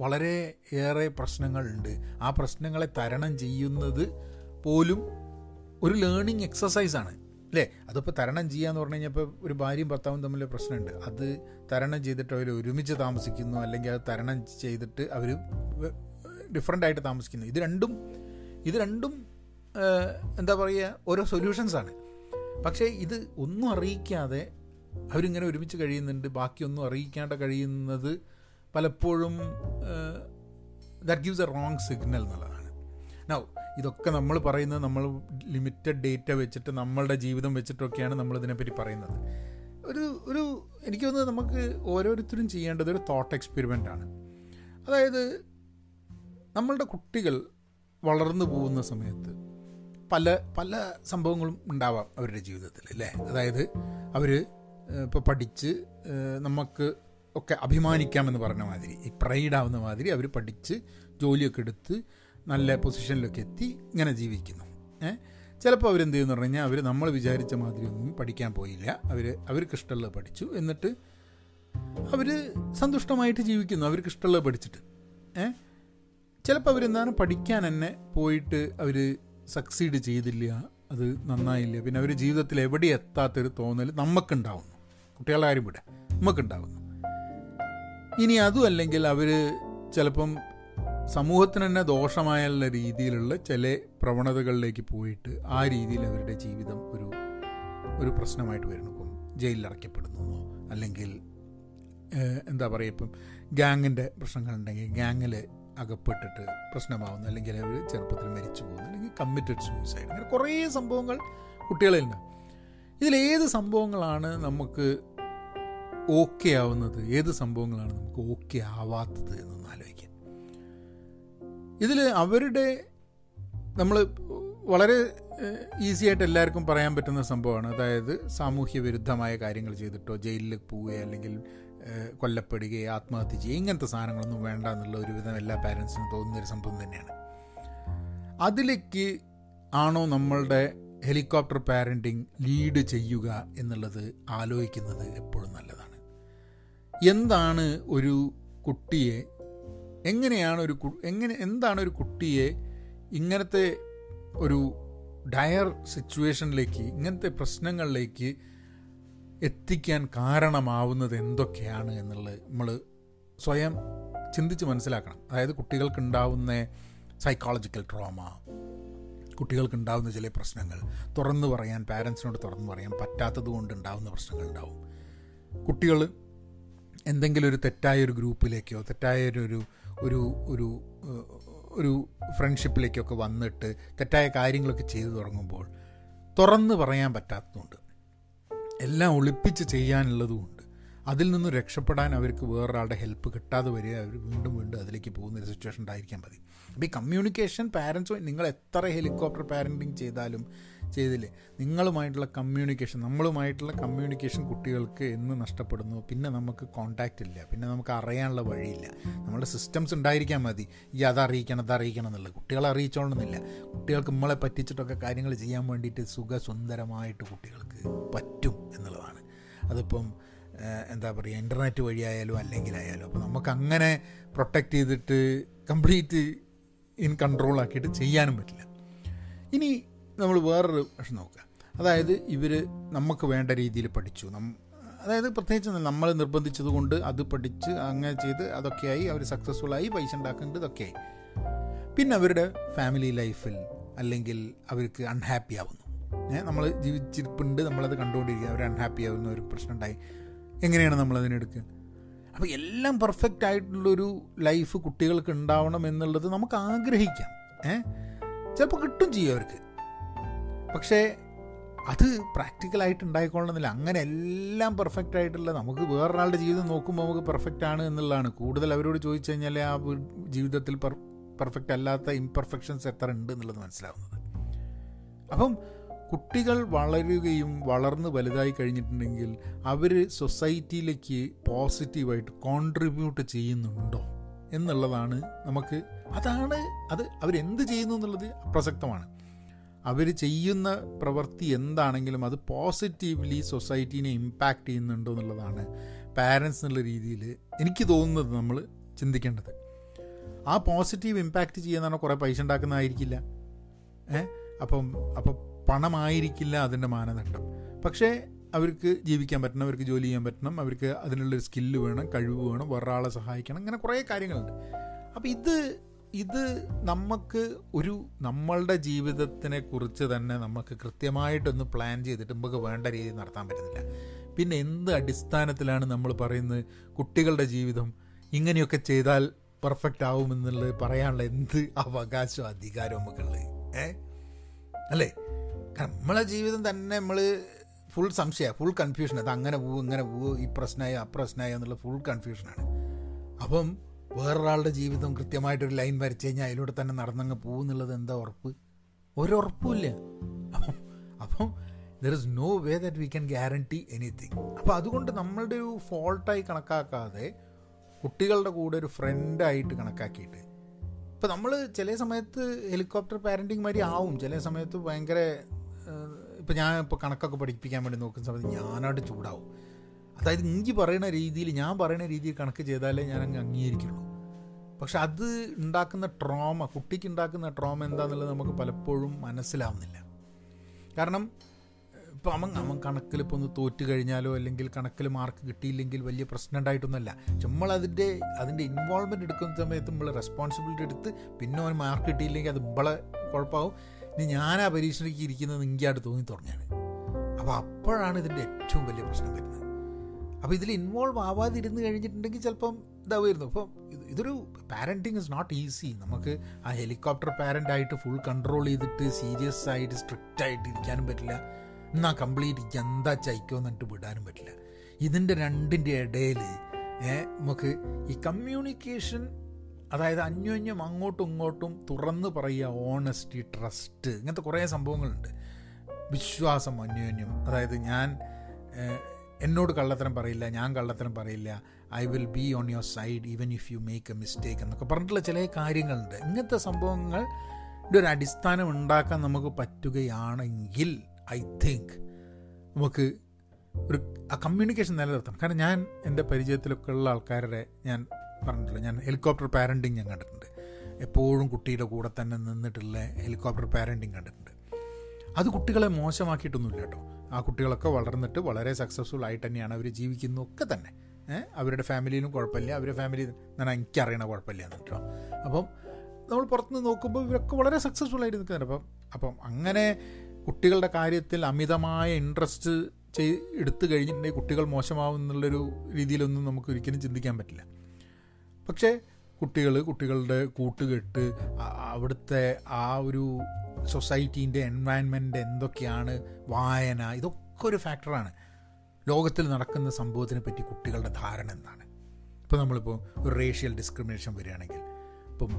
വളരെ ഏറെ പ്രശ്നങ്ങളുണ്ട് ആ പ്രശ്നങ്ങളെ തരണം ചെയ്യുന്നത് പോലും ഒരു ലേണിംഗ് എക്സസൈസാണ് അല്ലേ? അതിപ്പോൾ തരണം ചെയ്യാന്ന് പറഞ്ഞു കഴിഞ്ഞപ്പോൾ ഒരു ഭാര്യയും ഭർത്താവും തമ്മിൽ പ്രശ്നമുണ്ട്. അത് തരണം ചെയ്തിട്ട് അവർ ഒരുമിച്ച് താമസിക്കുന്നു അല്ലെങ്കിൽ അത് തരണം ചെയ്തിട്ട് അവർ ഡിഫറെന്റ് ആയിട്ട് താമസിക്കുന്നു. ഇത് രണ്ടും ഇത് രണ്ടും എന്താ പറയുക ഓരോ സൊല്യൂഷൻസാണ് പക്ഷേ ഇത് ഒന്നും അറിയിക്കാതെ അവരിങ്ങനെ ഒരുമിച്ച് കഴിയുന്നുണ്ട്. ബാക്കിയൊന്നും അറിയിക്കാണ്ട് കഴിയുന്നത് പലപ്പോഴും that gives a wrong signal എന്നുള്ളതാണ്. നൗ ഇതൊക്കെ നമ്മൾ പറയുന്നത് നമ്മൾ ലിമിറ്റഡ് ഡേറ്റ വെച്ചിട്ട് നമ്മളുടെ ജീവിതം വെച്ചിട്ടൊക്കെയാണ് നമ്മൾ ഇതിനെപ്പറ്റി പറയുന്നത്. ഒരു ഒരു എനിക്ക് തോന്നുന്നത് നമുക്ക് ഓരോരുത്തരും ചെയ്യേണ്ടത് ഒരു തോട്ട് എക്സ്പെരിമെന്റ് ആണ്. അതായത് നമ്മളുടെ കുട്ടികൾ വളർന്നു പോകുന്ന സമയത്ത് പല പല സംഭവങ്ങളും ഉണ്ടാവാം അവരുടെ ജീവിതത്തിൽ അല്ലേ? അതായത് അവർ ഇപ്പോൾ പഠിച്ച് നമുക്ക് ഒക്കെ അഭിമാനിക്കാമെന്ന് പറഞ്ഞ മാതിരി ഈ പ്രൈഡ് ആവുന്ന മാതിരി അവർ പഠിച്ച് ജോലിയൊക്കെ എടുത്ത് നല്ല പൊസിഷനിലൊക്കെ എത്തി ഇങ്ങനെ ജീവിക്കുന്നു. ഏഹ് ചിലപ്പോൾ അവരെന്ത് ചെയ്യുമെന്ന് പറഞ്ഞു കഴിഞ്ഞാൽ അവർ നമ്മൾ വിചാരിച്ച മാതിരി ഒന്നും പഠിക്കാൻ പോയില്ല. അവർ അവർക്ക് ഇഷ്ടമുള്ളത് പഠിച്ചു. എന്നിട്ട് അവർ സന്തുഷ്ടമായിട്ട് ജീവിക്കുന്നു. അവർക്ക് ഇഷ്ടമുള്ളത് പഠിച്ചിട്ട്. ഏ? ചിലപ്പോൾ അവരെന്താണ് പഠിക്കാൻ തന്നെ പോയിട്ട് അവർ സക്സീഡ് ചെയ്തില്ല അത് നന്നായില്ല. പിന്നെ അവർ ജീവിതത്തിൽ എവിടെ എത്താത്തൊരു തോന്നൽ നമുക്കുണ്ടാവുന്നു കുട്ടികളെ ആരും വിടാം നമുക്കുണ്ടാവുന്നു ഇനി അതും അല്ലെങ്കിൽ അവർ ചിലപ്പം സമൂഹത്തിന് തന്നെ ദോഷമായുള്ള രീതിയിലുള്ള ചില പ്രവണതകളിലേക്ക് പോയിട്ട് ആ രീതിയിൽ അവരുടെ ജീവിതം ഒരു ഒരു പ്രശ്നമായിട്ട് വരുന്നു. ഇപ്പം ജയിലിൽ അടയ്ക്കപ്പെടുന്നു അല്ലെങ്കിൽ എന്താ പറയുക ഇപ്പം ഗ്യാങ്ങിന്റെ പ്രശ്നങ്ങളുണ്ടെങ്കിൽ ഗ്യാങ്ങിൽ അകപ്പെട്ടിട്ട് പ്രശ്നമാവുന്നു അല്ലെങ്കിൽ അവർ ചെറുപ്പത്തിൽ മരിച്ചു പോകുന്നു അല്ലെങ്കിൽ കമ്മിറ്റഡ് സൂയിസൈഡ് അങ്ങനെ കുറേ സംഭവങ്ങൾ കുട്ടികളിൽ കുട്ടികളിലുണ്ട്. ഇതിലേത് സംഭവങ്ങളാണ് നമുക്ക് ഓക്കെ ആവുന്നത് ഏത് സംഭവങ്ങളാണ് നമുക്ക് ഓക്കെ ആവാത്തത് എന്നൊന്ന് ആലോചിക്കാം. ഇതിൽ അവരുടെ നമ്മൾ വളരെ ഈസി ആയിട്ട് എല്ലാവർക്കും പറയാൻ പറ്റുന്ന സംഭവമാണ്. അതായത് സാമൂഹ്യ വിരുദ്ധമായ കാര്യങ്ങൾ ചെയ്തിട്ടോ ജയിലിൽ പോവുകയോ അല്ലെങ്കിൽ കൊല്ലപ്പെടുകയോ ആത്മഹത്യ ചെയ്യുക ഇങ്ങനത്തെ സാധനങ്ങളൊന്നും വേണ്ട എന്നുള്ള ഒരുവിധം എല്ലാ പാരൻസിനും തോന്നുന്നൊരു സംഭവം തന്നെയാണ്. അതിലേക്ക് ആണോ നമ്മളുടെ ഹെലികോപ്റ്റർ പാരന്റിങ് ലീഡ് ചെയ്യുക എന്നുള്ളത് ആലോചിക്കുന്നത് എപ്പോഴും നല്ലതാണ്. എന്താണ് ഒരു കുട്ടിയെ എങ്ങനെയാണ് ഒരു എങ്ങനെ എന്താണ് ഒരു കുട്ടിയെ ഇങ്ങനത്തെ ഒരു ഡയർ സിറ്റുവേഷനിലേക്ക് ഇങ്ങനത്തെ പ്രശ്നങ്ങളിലേക്ക് എത്തിക്കാൻ കാരണമാവുന്നത് എന്തൊക്കെയാണ് എന്നുള്ളത് നമ്മൾ സ്വയം ചിന്തിച്ച് മനസ്സിലാക്കണം. അതായത് കുട്ടികൾക്കുണ്ടാവുന്ന സൈക്കോളജിക്കൽ ട്രോമ കുട്ടികൾക്കുണ്ടാവുന്ന ചില പ്രശ്നങ്ങൾ തുറന്നു പറയാൻ പാരൻസിനോട് തുറന്നു പറയാൻ പറ്റാത്തത് കൊണ്ട് ഉണ്ടാവുന്ന പ്രശ്നങ്ങൾ ഉണ്ടാവും. കുട്ടികൾ എന്തെങ്കിലും ഒരു തെറ്റായ ഒരു ഗ്രൂപ്പിലേക്കോ തെറ്റായ ഒരു ഒരു ഒരു ഒരു ഫ്രണ്ട്ഷിപ്പിലേക്കൊക്കെ വന്നിട്ട് തെറ്റായ കാര്യങ്ങളൊക്കെ ചെയ്തു തുടങ്ങുമ്പോൾ തുറന്ന് പറയാൻ പറ്റാത്തതുകൊണ്ട് എല്ലാം ഒളിപ്പിച്ച് ചെയ്യാനുള്ളതുമുണ്ട്. അതിൽ നിന്ന് രക്ഷപ്പെടാൻ അവർക്ക് വേറൊരാളുടെ ഹെൽപ്പ് കിട്ടാതെ വരിക അവർ വീണ്ടും വീണ്ടും അതിലേക്ക് പോകുന്ന ഒരു സിറ്റുവേഷൻ ഉണ്ടായിരിക്കാൻ മതി. അപ്പോൾ ഈ കമ്മ്യൂണിക്കേഷൻ പാരൻസ് നിങ്ങൾ എത്ര ഹെലികോപ്റ്റർ പാരന്റിങ് ചെയ്താലും ചെയ്തില്ലേ? നിങ്ങളുമായിട്ടുള്ള കമ്മ്യൂണിക്കേഷൻ നമ്മളുമായിട്ടുള്ള കമ്മ്യൂണിക്കേഷൻ കുട്ടികൾക്ക് എന്ന് നഷ്ടപ്പെടുന്നു. പിന്നെ നമുക്ക് കോണ്ടാക്റ്റ് ഇല്ല. പിന്നെ നമുക്ക് അറിയാനുള്ള വഴിയില്ല. നമ്മുടെ സിസ്റ്റംസ് ഉണ്ടായിരിക്കാൻ മതി. ഈ അതറിയിക്കണം അതറിയിക്കണം എന്നുള്ളത്. കുട്ടികളെ അറിയിച്ചോളണമെന്നില്ല കുട്ടികൾക്ക് നമ്മളെ പറ്റിച്ചിട്ടൊക്കെ കാര്യങ്ങൾ ചെയ്യാൻ വേണ്ടിയിട്ട് സുഖസുന്ദരമായിട്ട് കുട്ടികൾക്ക് പറ്റും എന്നുള്ളതാണ്. അതിപ്പം എന്താ പറയുക ഇന്റർനെറ്റ് വഴിയായാലും അല്ലെങ്കിലായാലും. അപ്പോൾ നമുക്ക് അങ്ങനെ പ്രൊട്ടക്റ്റ് ചെയ്തിട്ട് കംപ്ലീറ്റ് ഇൻ കൺട്രോൾ ആക്കിയിട്ട് ചെയ്യാനും പറ്റില്ല. ഇനി നമ്മൾ വേറൊരു പ്രശ്നം നോക്കുക. അതായത് ഇവർ നമുക്ക് വേണ്ട രീതിയിൽ പഠിച്ചു. നം അതായത് പ്രത്യേകിച്ച് നമ്മൾ നിർബന്ധിച്ചത് കൊണ്ട് അത് പഠിച്ച് അങ്ങനെ ചെയ്ത് അതൊക്കെയായി അവർ സക്സസ്ഫുള്ളായി പൈസ ഉണ്ടാക്കേണ്ടത് ഇതൊക്കെയായി. പിന്നെ അവരുടെ ഫാമിലി ലൈഫിൽ അല്ലെങ്കിൽ അവർക്ക് അൺഹാപ്പി ആവുന്നു. നമ്മൾ ജീവിച്ചിരിപ്പുണ്ട് നമ്മളത് കണ്ടുകൊണ്ടിരിക്കുക. അവർ അൺഹാപ്പി ആവുന്ന ഒരു പ്രശ്നം ഉണ്ടായി. എങ്ങനെയാണ് നമ്മൾ അതിനെടുക്കുക അപ്പോൾ എല്ലാം പെർഫെക്റ്റ് ആയിട്ടുള്ളൊരു ലൈഫ് കുട്ടികൾക്ക് ഉണ്ടാവണം എന്നുള്ളത് നമുക്ക് ആഗ്രഹിക്കാം. ഏ? ചിലപ്പോൾ കിട്ടും ചെയ്യും അവർക്ക്. പക്ഷേ അത് പ്രാക്ടിക്കലായിട്ട് ഉണ്ടായിക്കൊള്ളണമെന്നില്ല. അങ്ങനെ എല്ലാം പെർഫെക്റ്റ് ആയിട്ടുള്ള നമുക്ക് വേറൊരാളുടെ ജീവിതം നോക്കുമ്പോൾ നമുക്ക് പെർഫെക്റ്റ് ആണ് എന്നുള്ളതാണ്. കൂടുതൽ അവരോട് ചോദിച്ചു കഴിഞ്ഞാൽ ആ ജീവിതത്തിൽ പെർഫെക്റ്റ് അല്ലാത്ത ഇംപെർഫെക്ഷൻസ് എത്ര ഉണ്ട് എന്നുള്ളത് മനസ്സിലാവുന്നത്. അപ്പം കുട്ടികൾ വളരുകയും വളർന്ന് വലുതായി കഴിഞ്ഞിട്ടുണ്ടെങ്കിൽ അവർ സൊസൈറ്റിയിലേക്ക് പോസിറ്റീവായിട്ട് കോൺട്രിബ്യൂട്ട് ചെയ്യുന്നുണ്ടോ എന്നുള്ളതാണ് നമുക്ക് അതാണ് അത് അവരെന്ത് ചെയ്യുന്നു എന്നുള്ളത് പ്രസക്തമാണ് അവർ ചെയ്യുന്ന പ്രവൃത്തി എന്താണെങ്കിലും അത് പോസിറ്റീവ്ലി സൊസൈറ്റീനെ ഇമ്പാക്റ്റ് ചെയ്യുന്നുണ്ടോ എന്നുള്ളതാണ് പാരൻസ് എന്നുള്ള രീതിയിൽ എനിക്ക് തോന്നുന്നത് നമ്മൾ ചിന്തിക്കേണ്ടത്. ആ പോസിറ്റീവ് ഇമ്പാക്റ്റ് ചെയ്യുന്നതാണ് കുറേ പൈസ ഉണ്ടാക്കുന്നതായിരിക്കില്ല. ഏ? അപ്പം അപ്പം പണമായിരിക്കില്ല അതിന്റെ മാനദണ്ഡം. പക്ഷേ അവർക്ക് ജീവിക്കാൻ പറ്റണം അവർക്ക് ജോലി ചെയ്യാൻ പറ്റണം അവർക്ക് അതിനുള്ളൊരു സ്കില്ല് വേണം കഴിവ് വേണം വേറൊരാളെ സഹായിക്കണം ഇങ്ങനെ കുറേ കാര്യങ്ങളുണ്ട്. അപ്പോൾ ഇത് ഇത് നമുക്ക് ഒരു നമ്മളുടെ ജീവിതത്തിനെ കുറിച്ച് തന്നെ നമുക്ക് കൃത്യമായിട്ടൊന്ന് പ്ലാൻ ചെയ്തിട്ട് നമുക്ക് വേണ്ട രീതിയിൽ നടത്താൻ പറ്റുന്നില്ല. പിന്നെ എന്ത് അടിസ്ഥാനത്തിലാണ് നമ്മൾ പറയുന്നത് കുട്ടികളുടെ ജീവിതം ഇങ്ങനെയൊക്കെ ചെയ്താൽ പെർഫെക്റ്റ് ആവുമെന്നുള്ളത് പറയാനുള്ള എന്ത് അവകാശവും അധികാരവും നമുക്കുള്ളത്? ഏ? അല്ലേ? നമ്മളെ ജീവിതം തന്നെ നമ്മൾ ഫുൾ സംശയമാണ് ഫുൾ കൺഫ്യൂഷൻ അത് അങ്ങനെ പോവും ഇങ്ങനെ പോവും ഈ പ്രശ്നമായി ആ പ്രശ്നമായി എന്നുള്ള ഫുൾ കൺഫ്യൂഷനാണ് അപ്പം വേറൊരാളുടെ ജീവിതം കൃത്യമായിട്ടൊരു ലൈൻ വരച്ച് കഴിഞ്ഞാൽ അതിലൂടെ തന്നെ നടന്നങ്ങ് പോകുന്നുള്ളത് എന്താ ഉറപ്പ്? ഒരുറപ്പുമില്ല. അപ്പം അപ്പം there is no way that we can guarantee anything അപ്പോൾ അതുകൊണ്ട് നമ്മളുടെ ഒരു ഫോൾട്ടായി കണക്കാക്കാതെ കുട്ടികളുടെ കൂടെ ഒരു ഫ്രണ്ടായിട്ട് കണക്കാക്കിയിട്ട്. ഇപ്പോൾ നമ്മൾ ചില സമയത്ത് ഹെലികോപ്റ്റർ പാരന്റിങ് മാതിരി ആവും. ചില സമയത്ത് ഭയങ്കര ഇപ്പോൾ ഞാൻ ഇപ്പോൾ കണക്കൊക്കെ പഠിപ്പിക്കാൻ വേണ്ടി നോക്കുന്ന സമയത്ത് ഞാനായിട്ട് ചൂടാവും. അതായത് ഇഞ്ചി പറയുന്ന രീതിയിൽ ഞാൻ പറയുന്ന രീതിയിൽ കണക്ക് ചെയ്താലേ ഞാൻ അങ്ങ് അംഗീകരിക്കുള്ളൂ. പക്ഷെ അത് ഉണ്ടാക്കുന്ന ട്രോമ കുട്ടിക്ക് ഉണ്ടാക്കുന്ന ട്രോമ എന്താണെന്നുള്ളത് നമുക്ക് പലപ്പോഴും മനസ്സിലാവുന്നില്ല. കാരണം ഇപ്പോൾ അവൻ അവൻ കണക്കിൽ ഇപ്പോൾ ഒന്ന് തോറ്റു കഴിഞ്ഞാലോ അല്ലെങ്കിൽ കണക്കിൽ മാർക്ക് കിട്ടിയില്ലെങ്കിൽ വലിയ പ്രശ്നം ഉണ്ടായിട്ടൊന്നുമല്ല. നമ്മൾ അതിന്റെ അതിന്റെ ഇൻവോൾവ്മെന്റ് എടുക്കുന്ന സമയത്ത് നമ്മൾ റെസ്പോൺസിബിലിറ്റി എടുത്ത് പിന്നെ അവൻ മാർക്ക് കിട്ടിയില്ലെങ്കിൽ അത് നമ്മളെ കുഴപ്പമാവും. ഇനി ഞാൻ ആ പരീക്ഷയ്ക്ക് ഇരിക്കുന്നത് എനിക്കായിട്ട് തോന്നി തുടങ്ങിയാണ് അപ്പോൾ അപ്പോഴാണ് ഇതിന്റെ ഏറ്റവും വലിയ പ്രശ്നം വരുന്നത്. അപ്പോൾ ഇതിൽ ഇൻവോൾവ് ആവാതിരുന്ന് കഴിഞ്ഞിട്ടുണ്ടെങ്കിൽ ചിലപ്പം ഇതാവുമായിരുന്നു. അപ്പം ഇതൊരു പാരന്റിങ് ഇസ് നോട്ട് ഈസി നമുക്ക് ആ ഹെലികോപ്റ്റർ പാരന്റ് ആയിട്ട് ഫുൾ കൺട്രോൾ ചെയ്തിട്ട് സീരിയസ് ആയിട്ട് സ്ട്രിക്റ്റ് ആയിട്ട് ഇരിക്കാനും പറ്റില്ല. എന്നാൽ കംപ്ലീറ്റ് എന്താ ചൈക്കോ എന്നിട്ട് വിടാനും പറ്റില്ല. ഇതിന്റെ രണ്ടിന്റെ ഇടയിൽ നമുക്ക് ഈ കമ്മ്യൂണിക്കേഷൻ അതായത് അന്യോന്യം അങ്ങോട്ടും ഇങ്ങോട്ടും തുറന്ന് പറയുക ഓണസ്റ്റി ട്രസ്റ്റ് ഇങ്ങനത്തെ കുറേ സംഭവങ്ങളുണ്ട്. വിശ്വാസം അന്യോന്യം. അതായത് ഞാൻ എന്നോട് കള്ളത്തരം പറയില്ല ഞാൻ കള്ളത്തരം പറയില്ല. I will be on your side even if you make a mistake എന്നൊക്കെ പറഞ്ഞിട്ടുള്ള ചില കാര്യങ്ങളുണ്ട്. ഇങ്ങനത്തെ സംഭവങ്ങളുടെ ഒരു അടിസ്ഥാനം ഉണ്ടാക്കാൻ നമുക്ക് പറ്റുകയാണെങ്കിൽ ഐ തിങ്ക് നമുക്ക് ഒരു ആ കമ്മ്യൂണിക്കേഷൻ നിലനിർത്തണം. കാരണം ഞാൻ എന്റെ പരിചയത്തിലൊക്കെ ഉള്ള ആൾക്കാരുടെ ഞാൻ പറഞ്ഞിട്ടില്ല. ഞാൻ ഹെലികോപ്റ്റർ പാരന്റിങ് ഞാൻ കണ്ടിട്ടുണ്ട്. എപ്പോഴും കുട്ടിയുടെ കൂടെ തന്നെ നിന്നിട്ടുള്ള ഹെലികോപ്റ്റർ പാരന്റിങ് കണ്ടിട്ടുണ്ട്. അത് കുട്ടികളെ മോശമാക്കിയിട്ടൊന്നുമില്ല കേട്ടോ. ആ കുട്ടികളൊക്കെ വളർന്നിട്ട് വളരെ സക്സസ്ഫുൾ ആയിട്ട് തന്നെയാണ് അവർ ജീവിക്കുന്നതൊക്കെ തന്നെ. അവരുടെ ഫാമിലിയിലും കുഴപ്പമില്ല. അവരുടെ ഫാമിലി ഞാൻ എനിക്കറിയണ കുഴപ്പമില്ല കേട്ടോ. അപ്പം നമ്മൾ പുറത്തുനിന്ന് നോക്കുമ്പോൾ ഇവരൊക്കെ വളരെ സക്സസ്ഫുൾ ആയിട്ട് നിൽക്കുന്നുണ്ട്. അപ്പം അപ്പം അങ്ങനെ കുട്ടികളുടെ കാര്യത്തിൽ അമിതമായ ഇൻട്രസ്റ്റ് ചെയ് എടുത്തു കഴിഞ്ഞിട്ടുണ്ടെങ്കിൽ കുട്ടികൾ മോശമാവും എന്നുള്ളൊരു രീതിയിലൊന്നും നമുക്ക് ഒരിക്കലും ചിന്തിക്കാൻ പറ്റില്ല. പക്ഷേ കുട്ടികൾ കുട്ടികളുടെ കൂട്ടുകെട്ട് അവിടുത്തെ ആ ഒരു സൊസൈറ്റീന്റെ എൻവയൺമെന്റ് എന്തൊക്കെയാണ് വായന ഇതൊക്കെ ഒരു ഫാക്ടറാണ്. ലോകത്തിൽ നടക്കുന്ന സംഭവത്തിനെ പറ്റി കുട്ടികളുടെ ധാരണ എന്താണ്? ഇപ്പോൾ നമ്മളിപ്പോൾ ഒരു റേഷ്യൽ ഡിസ്ക്രിമിനേഷൻ വരികയാണെങ്കിൽ ഇപ്പം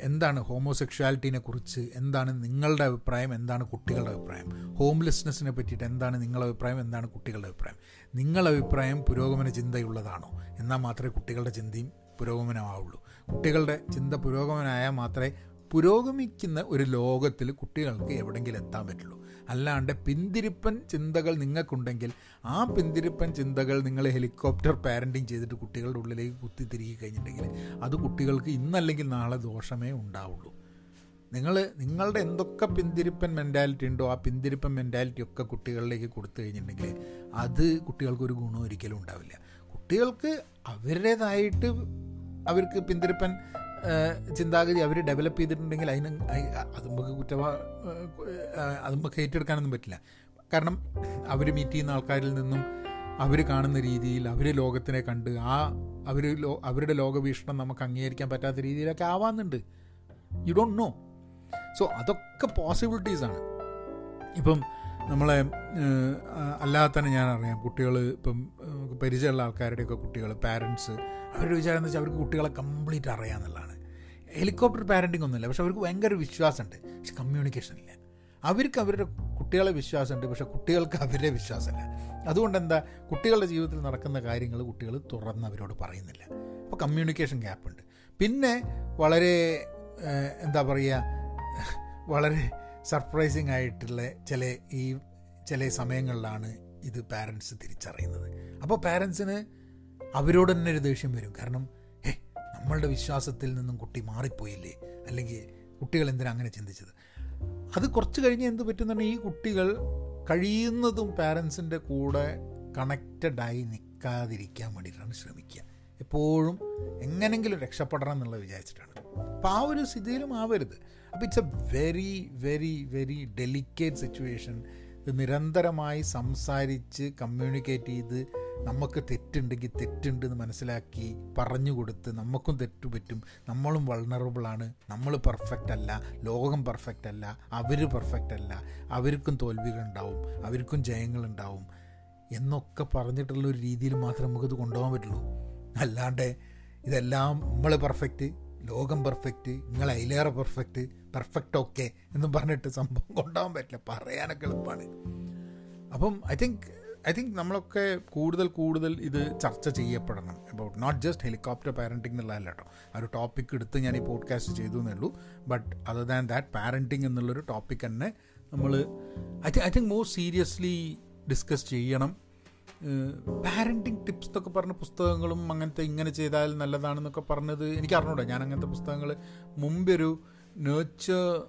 എന്താണ് ഹോമോസെക്ഷുവാലിറ്റീനെ കുറിച്ച് എന്താണ് നിങ്ങളുടെ അഭിപ്രായം എന്താണ് കുട്ടികളുടെ അഭിപ്രായം? ഹോംലെസ്നെസ്സിനെ പറ്റിയിട്ട് എന്താണ് നിങ്ങളുടെ അഭിപ്രായം എന്താണ് കുട്ടികളുടെ അഭിപ്രായം? നിങ്ങളുടെ അഭിപ്രായം പുരോഗമന ചിന്തയുള്ളതാണോ? എന്നാൽ മാത്രമേ കുട്ടികളുടെ ചിന്തയും പുരോഗമനമാവുള്ളൂ. കുട്ടികളുടെ ചിന്ത പുരോഗമനമായാൽ മാത്രമേ പുരോഗമിക്കുന്ന ഒരു ലോകത്തിൽ കുട്ടികൾക്ക് എവിടെയെങ്കിലും എത്താൻ പറ്റുള്ളൂ. അല്ലാണ്ട് പിന്തിരിപ്പൻ ചിന്തകൾ നിങ്ങൾക്കുണ്ടെങ്കിൽ ആ പിന്തിരിപ്പൻ ചിന്തകൾ നിങ്ങൾ ഹെലികോപ്റ്റർ പാരന്റിങ് ചെയ്തിട്ട് കുട്ടികളുടെ ഉള്ളിലേക്ക് കുത്തി തിരികെ കഴിഞ്ഞിട്ടുണ്ടെങ്കിൽ അത് കുട്ടികൾക്ക് ഇന്നല്ലെങ്കിൽ നാളെ ദോഷമേ ഉണ്ടാവുള്ളൂ. നിങ്ങൾ നിങ്ങളുടെ എന്തൊക്കെ പിന്തിരിപ്പൻ മെന്റാലിറ്റി ഉണ്ടോ ആ പിന്തിരിപ്പൻ മെന്റാലിറ്റി ഒക്കെ കുട്ടികളിലേക്ക് കൊടുത്തു കഴിഞ്ഞിട്ടുണ്ടെങ്കിൽ അത് കുട്ടികൾക്ക് ഒരു ഗുണം ഒരിക്കലും ഉണ്ടാവില്ല. കുട്ടികൾക്ക് അവരുടേതായിട്ട് അവർക്ക് പിന്തിരിപ്പൻ ചിന്താഗതി അവർ ഡെവലപ്പ് ചെയ്തിട്ടുണ്ടെങ്കിൽ അതിന് അത് നമുക്ക് കുറ്റവാ അത് നമുക്ക് ഏറ്റെടുക്കാനൊന്നും പറ്റില്ല. കാരണം അവർ മീറ്റ് ചെയ്യുന്ന ആൾക്കാരിൽ നിന്നും അവർ കാണുന്ന രീതിയിൽ അവർ ലോകത്തിനെ കണ്ട് ആ അവർ ലോ അവരുടെ ലോകവീക്ഷണം നമുക്ക് അംഗീകരിക്കാൻ പറ്റാത്ത രീതിയിലൊക്കെ ആവാന്നുണ്ട്. യു ഡോണ്ട് നോ സോ അതൊക്കെ പോസിബിലിറ്റീസാണ് ഇപ്പം നമ്മളെ അല്ലാതെ തന്നെ ഞാൻ അറിയാം. കുട്ടികൾ ഇപ്പം പരിചയമുള്ള ആൾക്കാരുടെയൊക്കെ കുട്ടികൾ പാരൻസ് അവരുടെ വിചാരം എന്ന് വെച്ചാൽ അവർക്ക് കുട്ടികളെ കംപ്ലീറ്റ് അറിയാമെന്നുള്ളതാണ് ഹെലികോപ്റ്റർ പാരന്റിങ് ഒന്നുമില്ല. പക്ഷെ അവർക്ക് ഭയങ്കര വിശ്വാസമുണ്ട്. പക്ഷെ കമ്മ്യൂണിക്കേഷൻ ഇല്ല. അവർക്ക് അവരുടെ കുട്ടികളെ വിശ്വാസമുണ്ട്. പക്ഷെ കുട്ടികൾക്ക് അവരുടെ വിശ്വാസമില്ല. അതുകൊണ്ട് എന്താ കുട്ടികളുടെ ജീവിതത്തിൽ നടക്കുന്ന കാര്യങ്ങൾ കുട്ടികൾ തുറന്ന് അവരോട് പറയുന്നില്ല. അപ്പോൾ കമ്മ്യൂണിക്കേഷൻ ഗ്യാപ്പുണ്ട് പിന്നെ വളരെ എന്താ പറയുക വളരെ സർപ്രൈസിങ് ആയിട്ടുള്ള ചില ഈ ചില സമയങ്ങളിലാണ് ഇത് പാരൻസ് തിരിച്ചറിയുന്നത്. അപ്പോൾ പാരൻസിന് അവരോട് തന്നെ ഒരു ദേഷ്യം വരും. കാരണം ഹേ നമ്മളുടെ വിശ്വാസത്തിൽ നിന്നും കുട്ടി മാറിപ്പോയില്ലേ? അല്ലെങ്കിൽ കുട്ടികൾ എന്തിനാ അങ്ങനെ ചിന്തിച്ചത്? അത് കുറച്ച് കഴിഞ്ഞ് എന്ത് പറ്റുന്നുണ്ട്? ഈ കുട്ടികൾ കഴിയുന്നതും പാരൻസിന്റെ കൂടെ കണക്റ്റഡായി നിൽക്കാതിരിക്കാൻ വേണ്ടിയിട്ടാണ് ശ്രമിക്കുക. എപ്പോഴും എങ്ങനെങ്കിലും രക്ഷപ്പെടണം എന്നുള്ളത് വിചാരിച്ചിട്ടാണ്. അപ്പോൾ ആ ഒരു സ്ഥിതിയിലും ആവരുത്. അപ്പോൾ it's a very very very delicate situation ഇത് നിരന്തരമായി സംസാരിച്ച് കമ്മ്യൂണിക്കേറ്റ് ചെയ്ത് നമുക്ക് തെറ്റുണ്ടെങ്കിൽ തെറ്റുണ്ട് എന്ന് മനസ്സിലാക്കി പറഞ്ഞു കൊടുത്ത് നമുക്കും തെറ്റു പറ്റും. നമ്മളും വൾണറബിളാണ് നമ്മൾ പെർഫെക്റ്റ് അല്ല. ലോകം പെർഫെക്റ്റ് അല്ല. അവർ പെർഫെക്റ്റ് അല്ല. അവർക്കും തോൽവികളുണ്ടാവും അവർക്കും ജയങ്ങളുണ്ടാവും എന്നൊക്കെ പറഞ്ഞിട്ടുള്ള ഒരു രീതിയിൽ മാത്രമേ നമുക്കിത് കൊണ്ടുപോകാൻ പറ്റുള്ളൂ. അല്ലാണ്ട് ഇതെല്ലാം നമ്മൾ പെർഫെക്റ്റ് ലോകം പെർഫെക്റ്റ് നിങ്ങൾ അതിലേറെ പെർഫെക്റ്റ് പെർഫെക്റ്റ് ഓക്കെ എന്നും പറഞ്ഞിട്ട് സംഭവം കൊണ്ടുപോകാൻ പറ്റില്ല. പറയാനൊക്കെ എളുപ്പമാണ് അപ്പം ഐ തിങ്ക് ഐ തിങ്ക് നമ്മളൊക്കെ കൂടുതൽ കൂടുതൽ ഇത് ചർച്ച ചെയ്യപ്പെടണം. About not just helicopter parenting എന്നുള്ളതല്ല കേട്ടോ. ആ ഒരു ടോപ്പിക് എടുത്ത് ഞാൻ ഈ പോഡ്കാസ്റ്റ് ചെയ്തു എന്നേ ഉള്ളൂ. But other than that parenting എന്നുള്ളൊരു ടോപ്പിക് തന്നെ നമ്മൾ I think I think more seriously discuss ചെയ്യണം. പാരന്റിങ് ടിപ്സ് എന്നൊക്കെ പറഞ്ഞ പുസ്തകങ്ങളും അങ്ങനത്തെ ഇങ്ങനെ ചെയ്താൽ നല്ലതാണെന്നൊക്കെ പറഞ്ഞത് എനിക്ക് അറിഞ്ഞൂടാ. ഞാൻ അങ്ങനത്തെ പുസ്തകങ്ങൾ മുമ്പൊരു നേച്ചർ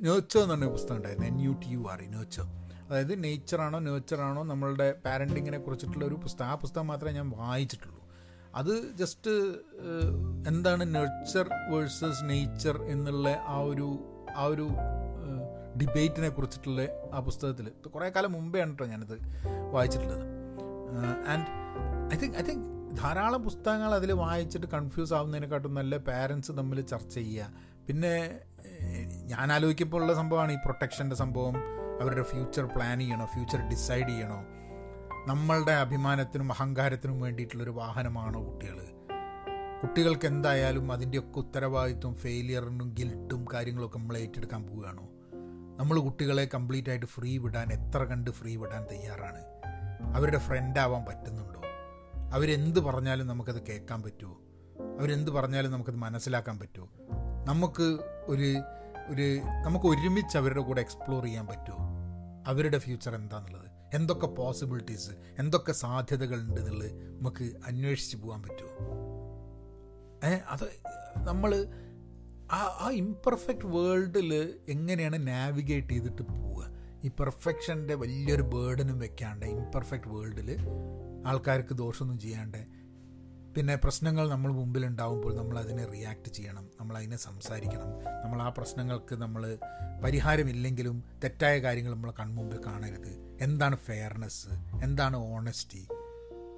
നേച്ചർ എന്ന് പറഞ്ഞ പുസ്തകം ഉണ്ടായിരുന്നു. N U T U R E nature അതായത് നേച്ചറാണോ നേച്ചറാണോ നമ്മളുടെ പാരന്റിങ്ങിനെ കുറിച്ചിട്ടുള്ള ഒരു പുസ്തകം. ആ പുസ്തകം മാത്രമേ ഞാൻ വായിച്ചിട്ടുള്ളൂ. അത് ജസ്റ്റ് എന്താണ് നേച്ചർ വേഴ്സസ് നേച്ചർ എന്നുള്ള ആ ഒരു ആ ഒരു ഡിബേറ്റിനെ കുറിച്ചിട്ടുള്ള ആ പുസ്തകത്തിൽ. കുറേ കാലം മുമ്പേ ആണ് കേട്ടോ ഞാനിത് വായിച്ചിട്ടുള്ളത്. And I think I think ധാരാളം പുസ്തകങ്ങൾ അതിൽ വായിച്ചിട്ട് കൺഫ്യൂസ് ആവുന്നതിനെക്കാട്ടും നല്ല പാരൻസ് തമ്മിൽ ചർച്ച ചെയ്യുക. പിന്നെ ഞാൻ ആലോചിക്കുമ്പോൾ ഉള്ള സംഭവമാണ് ഈ പ്രൊട്ടക്ഷന്റെ സംഭവം അവരുടെ ഫ്യൂച്ചർ പ്ലാൻ ചെയ്യണോ ഫ്യൂച്ചർ ഡിസൈഡ് ചെയ്യണോ. നമ്മളുടെ അഭിമാനത്തിനും അഹങ്കാരത്തിനും വേണ്ടിയിട്ടുള്ളൊരു വാഹനമാണോ കുട്ടികൾ കുട്ടികൾക്ക് എന്തായാലും അതിന്റെയൊക്കെ ഉത്തരവാദിത്വം ഫെയിലിയറിനും ഗിൽട്ടും കാര്യങ്ങളൊക്കെ നമ്മൾ ഏറ്റെടുക്കാൻ പോവുകയാണോ. നമ്മൾ കുട്ടികളെ കംപ്ലീറ്റ് ആയിട്ട് ഫ്രീ വിടാൻ എത്ര കണ്ട് ഫ്രീ വിടാൻ തയ്യാറാണ്. അവരുടെ ഫ്രണ്ട് ആവാൻ പറ്റുന്നുണ്ടോ. അവരെന്ത് പറഞ്ഞാലും നമുക്കത് കേൾക്കാൻ പറ്റുമോ. അവരെന്ത് പറഞ്ഞാലും നമുക്കത് മനസ്സിലാക്കാൻ പറ്റുമോ. നമുക്ക് ഒരു ഒരു നമുക്ക് ഒരുമിച്ച് അവരുടെ കൂടെ എക്സ്പ്ലോർ ചെയ്യാൻ പറ്റുമോ? അവരുടെ ഫ്യൂച്ചർ എന്താണെന്നുള്ളത് എന്തൊക്കെ പോസിബിലിറ്റീസ് എന്തൊക്കെ സാധ്യതകൾ ഉണ്ട് എന്നുള്ളത് നമുക്ക് അന്വേഷിച്ച് പോകാൻ പറ്റുമോ? അത് നമ്മൾ ആ ആ ഇംപെർഫെക്റ്റ് വേൾഡിൽ എങ്ങനെയാണ് നാവിഗേറ്റ് ചെയ്തിട്ട് പോവുക? ഈ പെർഫെക്ഷന്റെ വലിയൊരു ബേർഡനും വെക്കാണ്ട് ഇംപെർഫെക്റ്റ് വേൾഡിൽ ആൾക്കാർക്ക് ദോഷമൊന്നും ചെയ്യാണ്ട് പിന്നെ പ്രശ്നങ്ങൾ നമ്മൾ മുമ്പിൽ ഉണ്ടാവുമ്പോൾ നമ്മൾ അതിനെ റിയാക്ട് ചെയ്യണം നമ്മൾ അതിനെ സംസാരിക്കണം. നമ്മൾ ആ പ്രശ്നങ്ങൾക്ക് നമ്മൾ പരിഹാരമില്ലെങ്കിലും തെറ്റായ കാര്യങ്ങൾ നമ്മൾ കൺമുമ്പിൽ കാണരുത്. എന്താണ് ഫെയർനെസ് എന്താണ് ഓണസ്റ്റി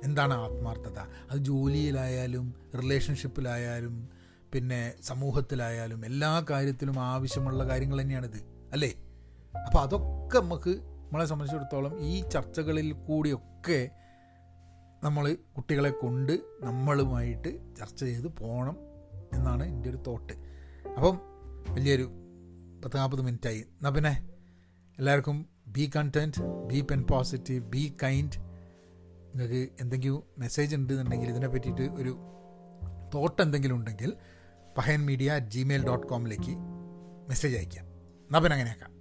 എന്താണ് ആത്മാർത്ഥത? അത് ജോലിയിലായാലും റിലേഷൻഷിപ്പിലായാലും പിന്നെ സമൂഹത്തിലായാലും എല്ലാ കാര്യത്തിലും ആവശ്യമുള്ള കാര്യങ്ങൾ തന്നെയാണിത് അല്ലേ? അപ്പോൾ അതൊക്കെ നമുക്ക് നമ്മളെ സംബന്ധിച്ചിടത്തോളം ഈ ചർച്ചകളിൽ കൂടിയൊക്കെ നമ്മൾ കുട്ടികളെ കൊണ്ട് നമ്മളുമായിട്ട് ചർച്ച ചെയ്ത് പോകണം എന്നാണ് എന്റെ ഒരു തോട്ട്. അപ്പം വലിയൊരു പത്ത് നാൽപ്പത് മിനിറ്റായി. എന്നാൽ പിന്നെ എല്ലാവർക്കും be content be pen positive be kind നിങ്ങൾക്ക് എന്തെങ്കിലും മെസ്സേജ് ഉണ്ടെന്നുണ്ടെങ്കിൽ ഇതിനെ പറ്റിയിട്ട് ഒരു തോട്ട് എന്തെങ്കിലും ഉണ്ടെങ്കിൽ Pahayan media at Gmail dot കോമിലേക്ക് message അയക്കാം എന്നാൽ പിന്നെ അങ്ങനെയാക്കാം.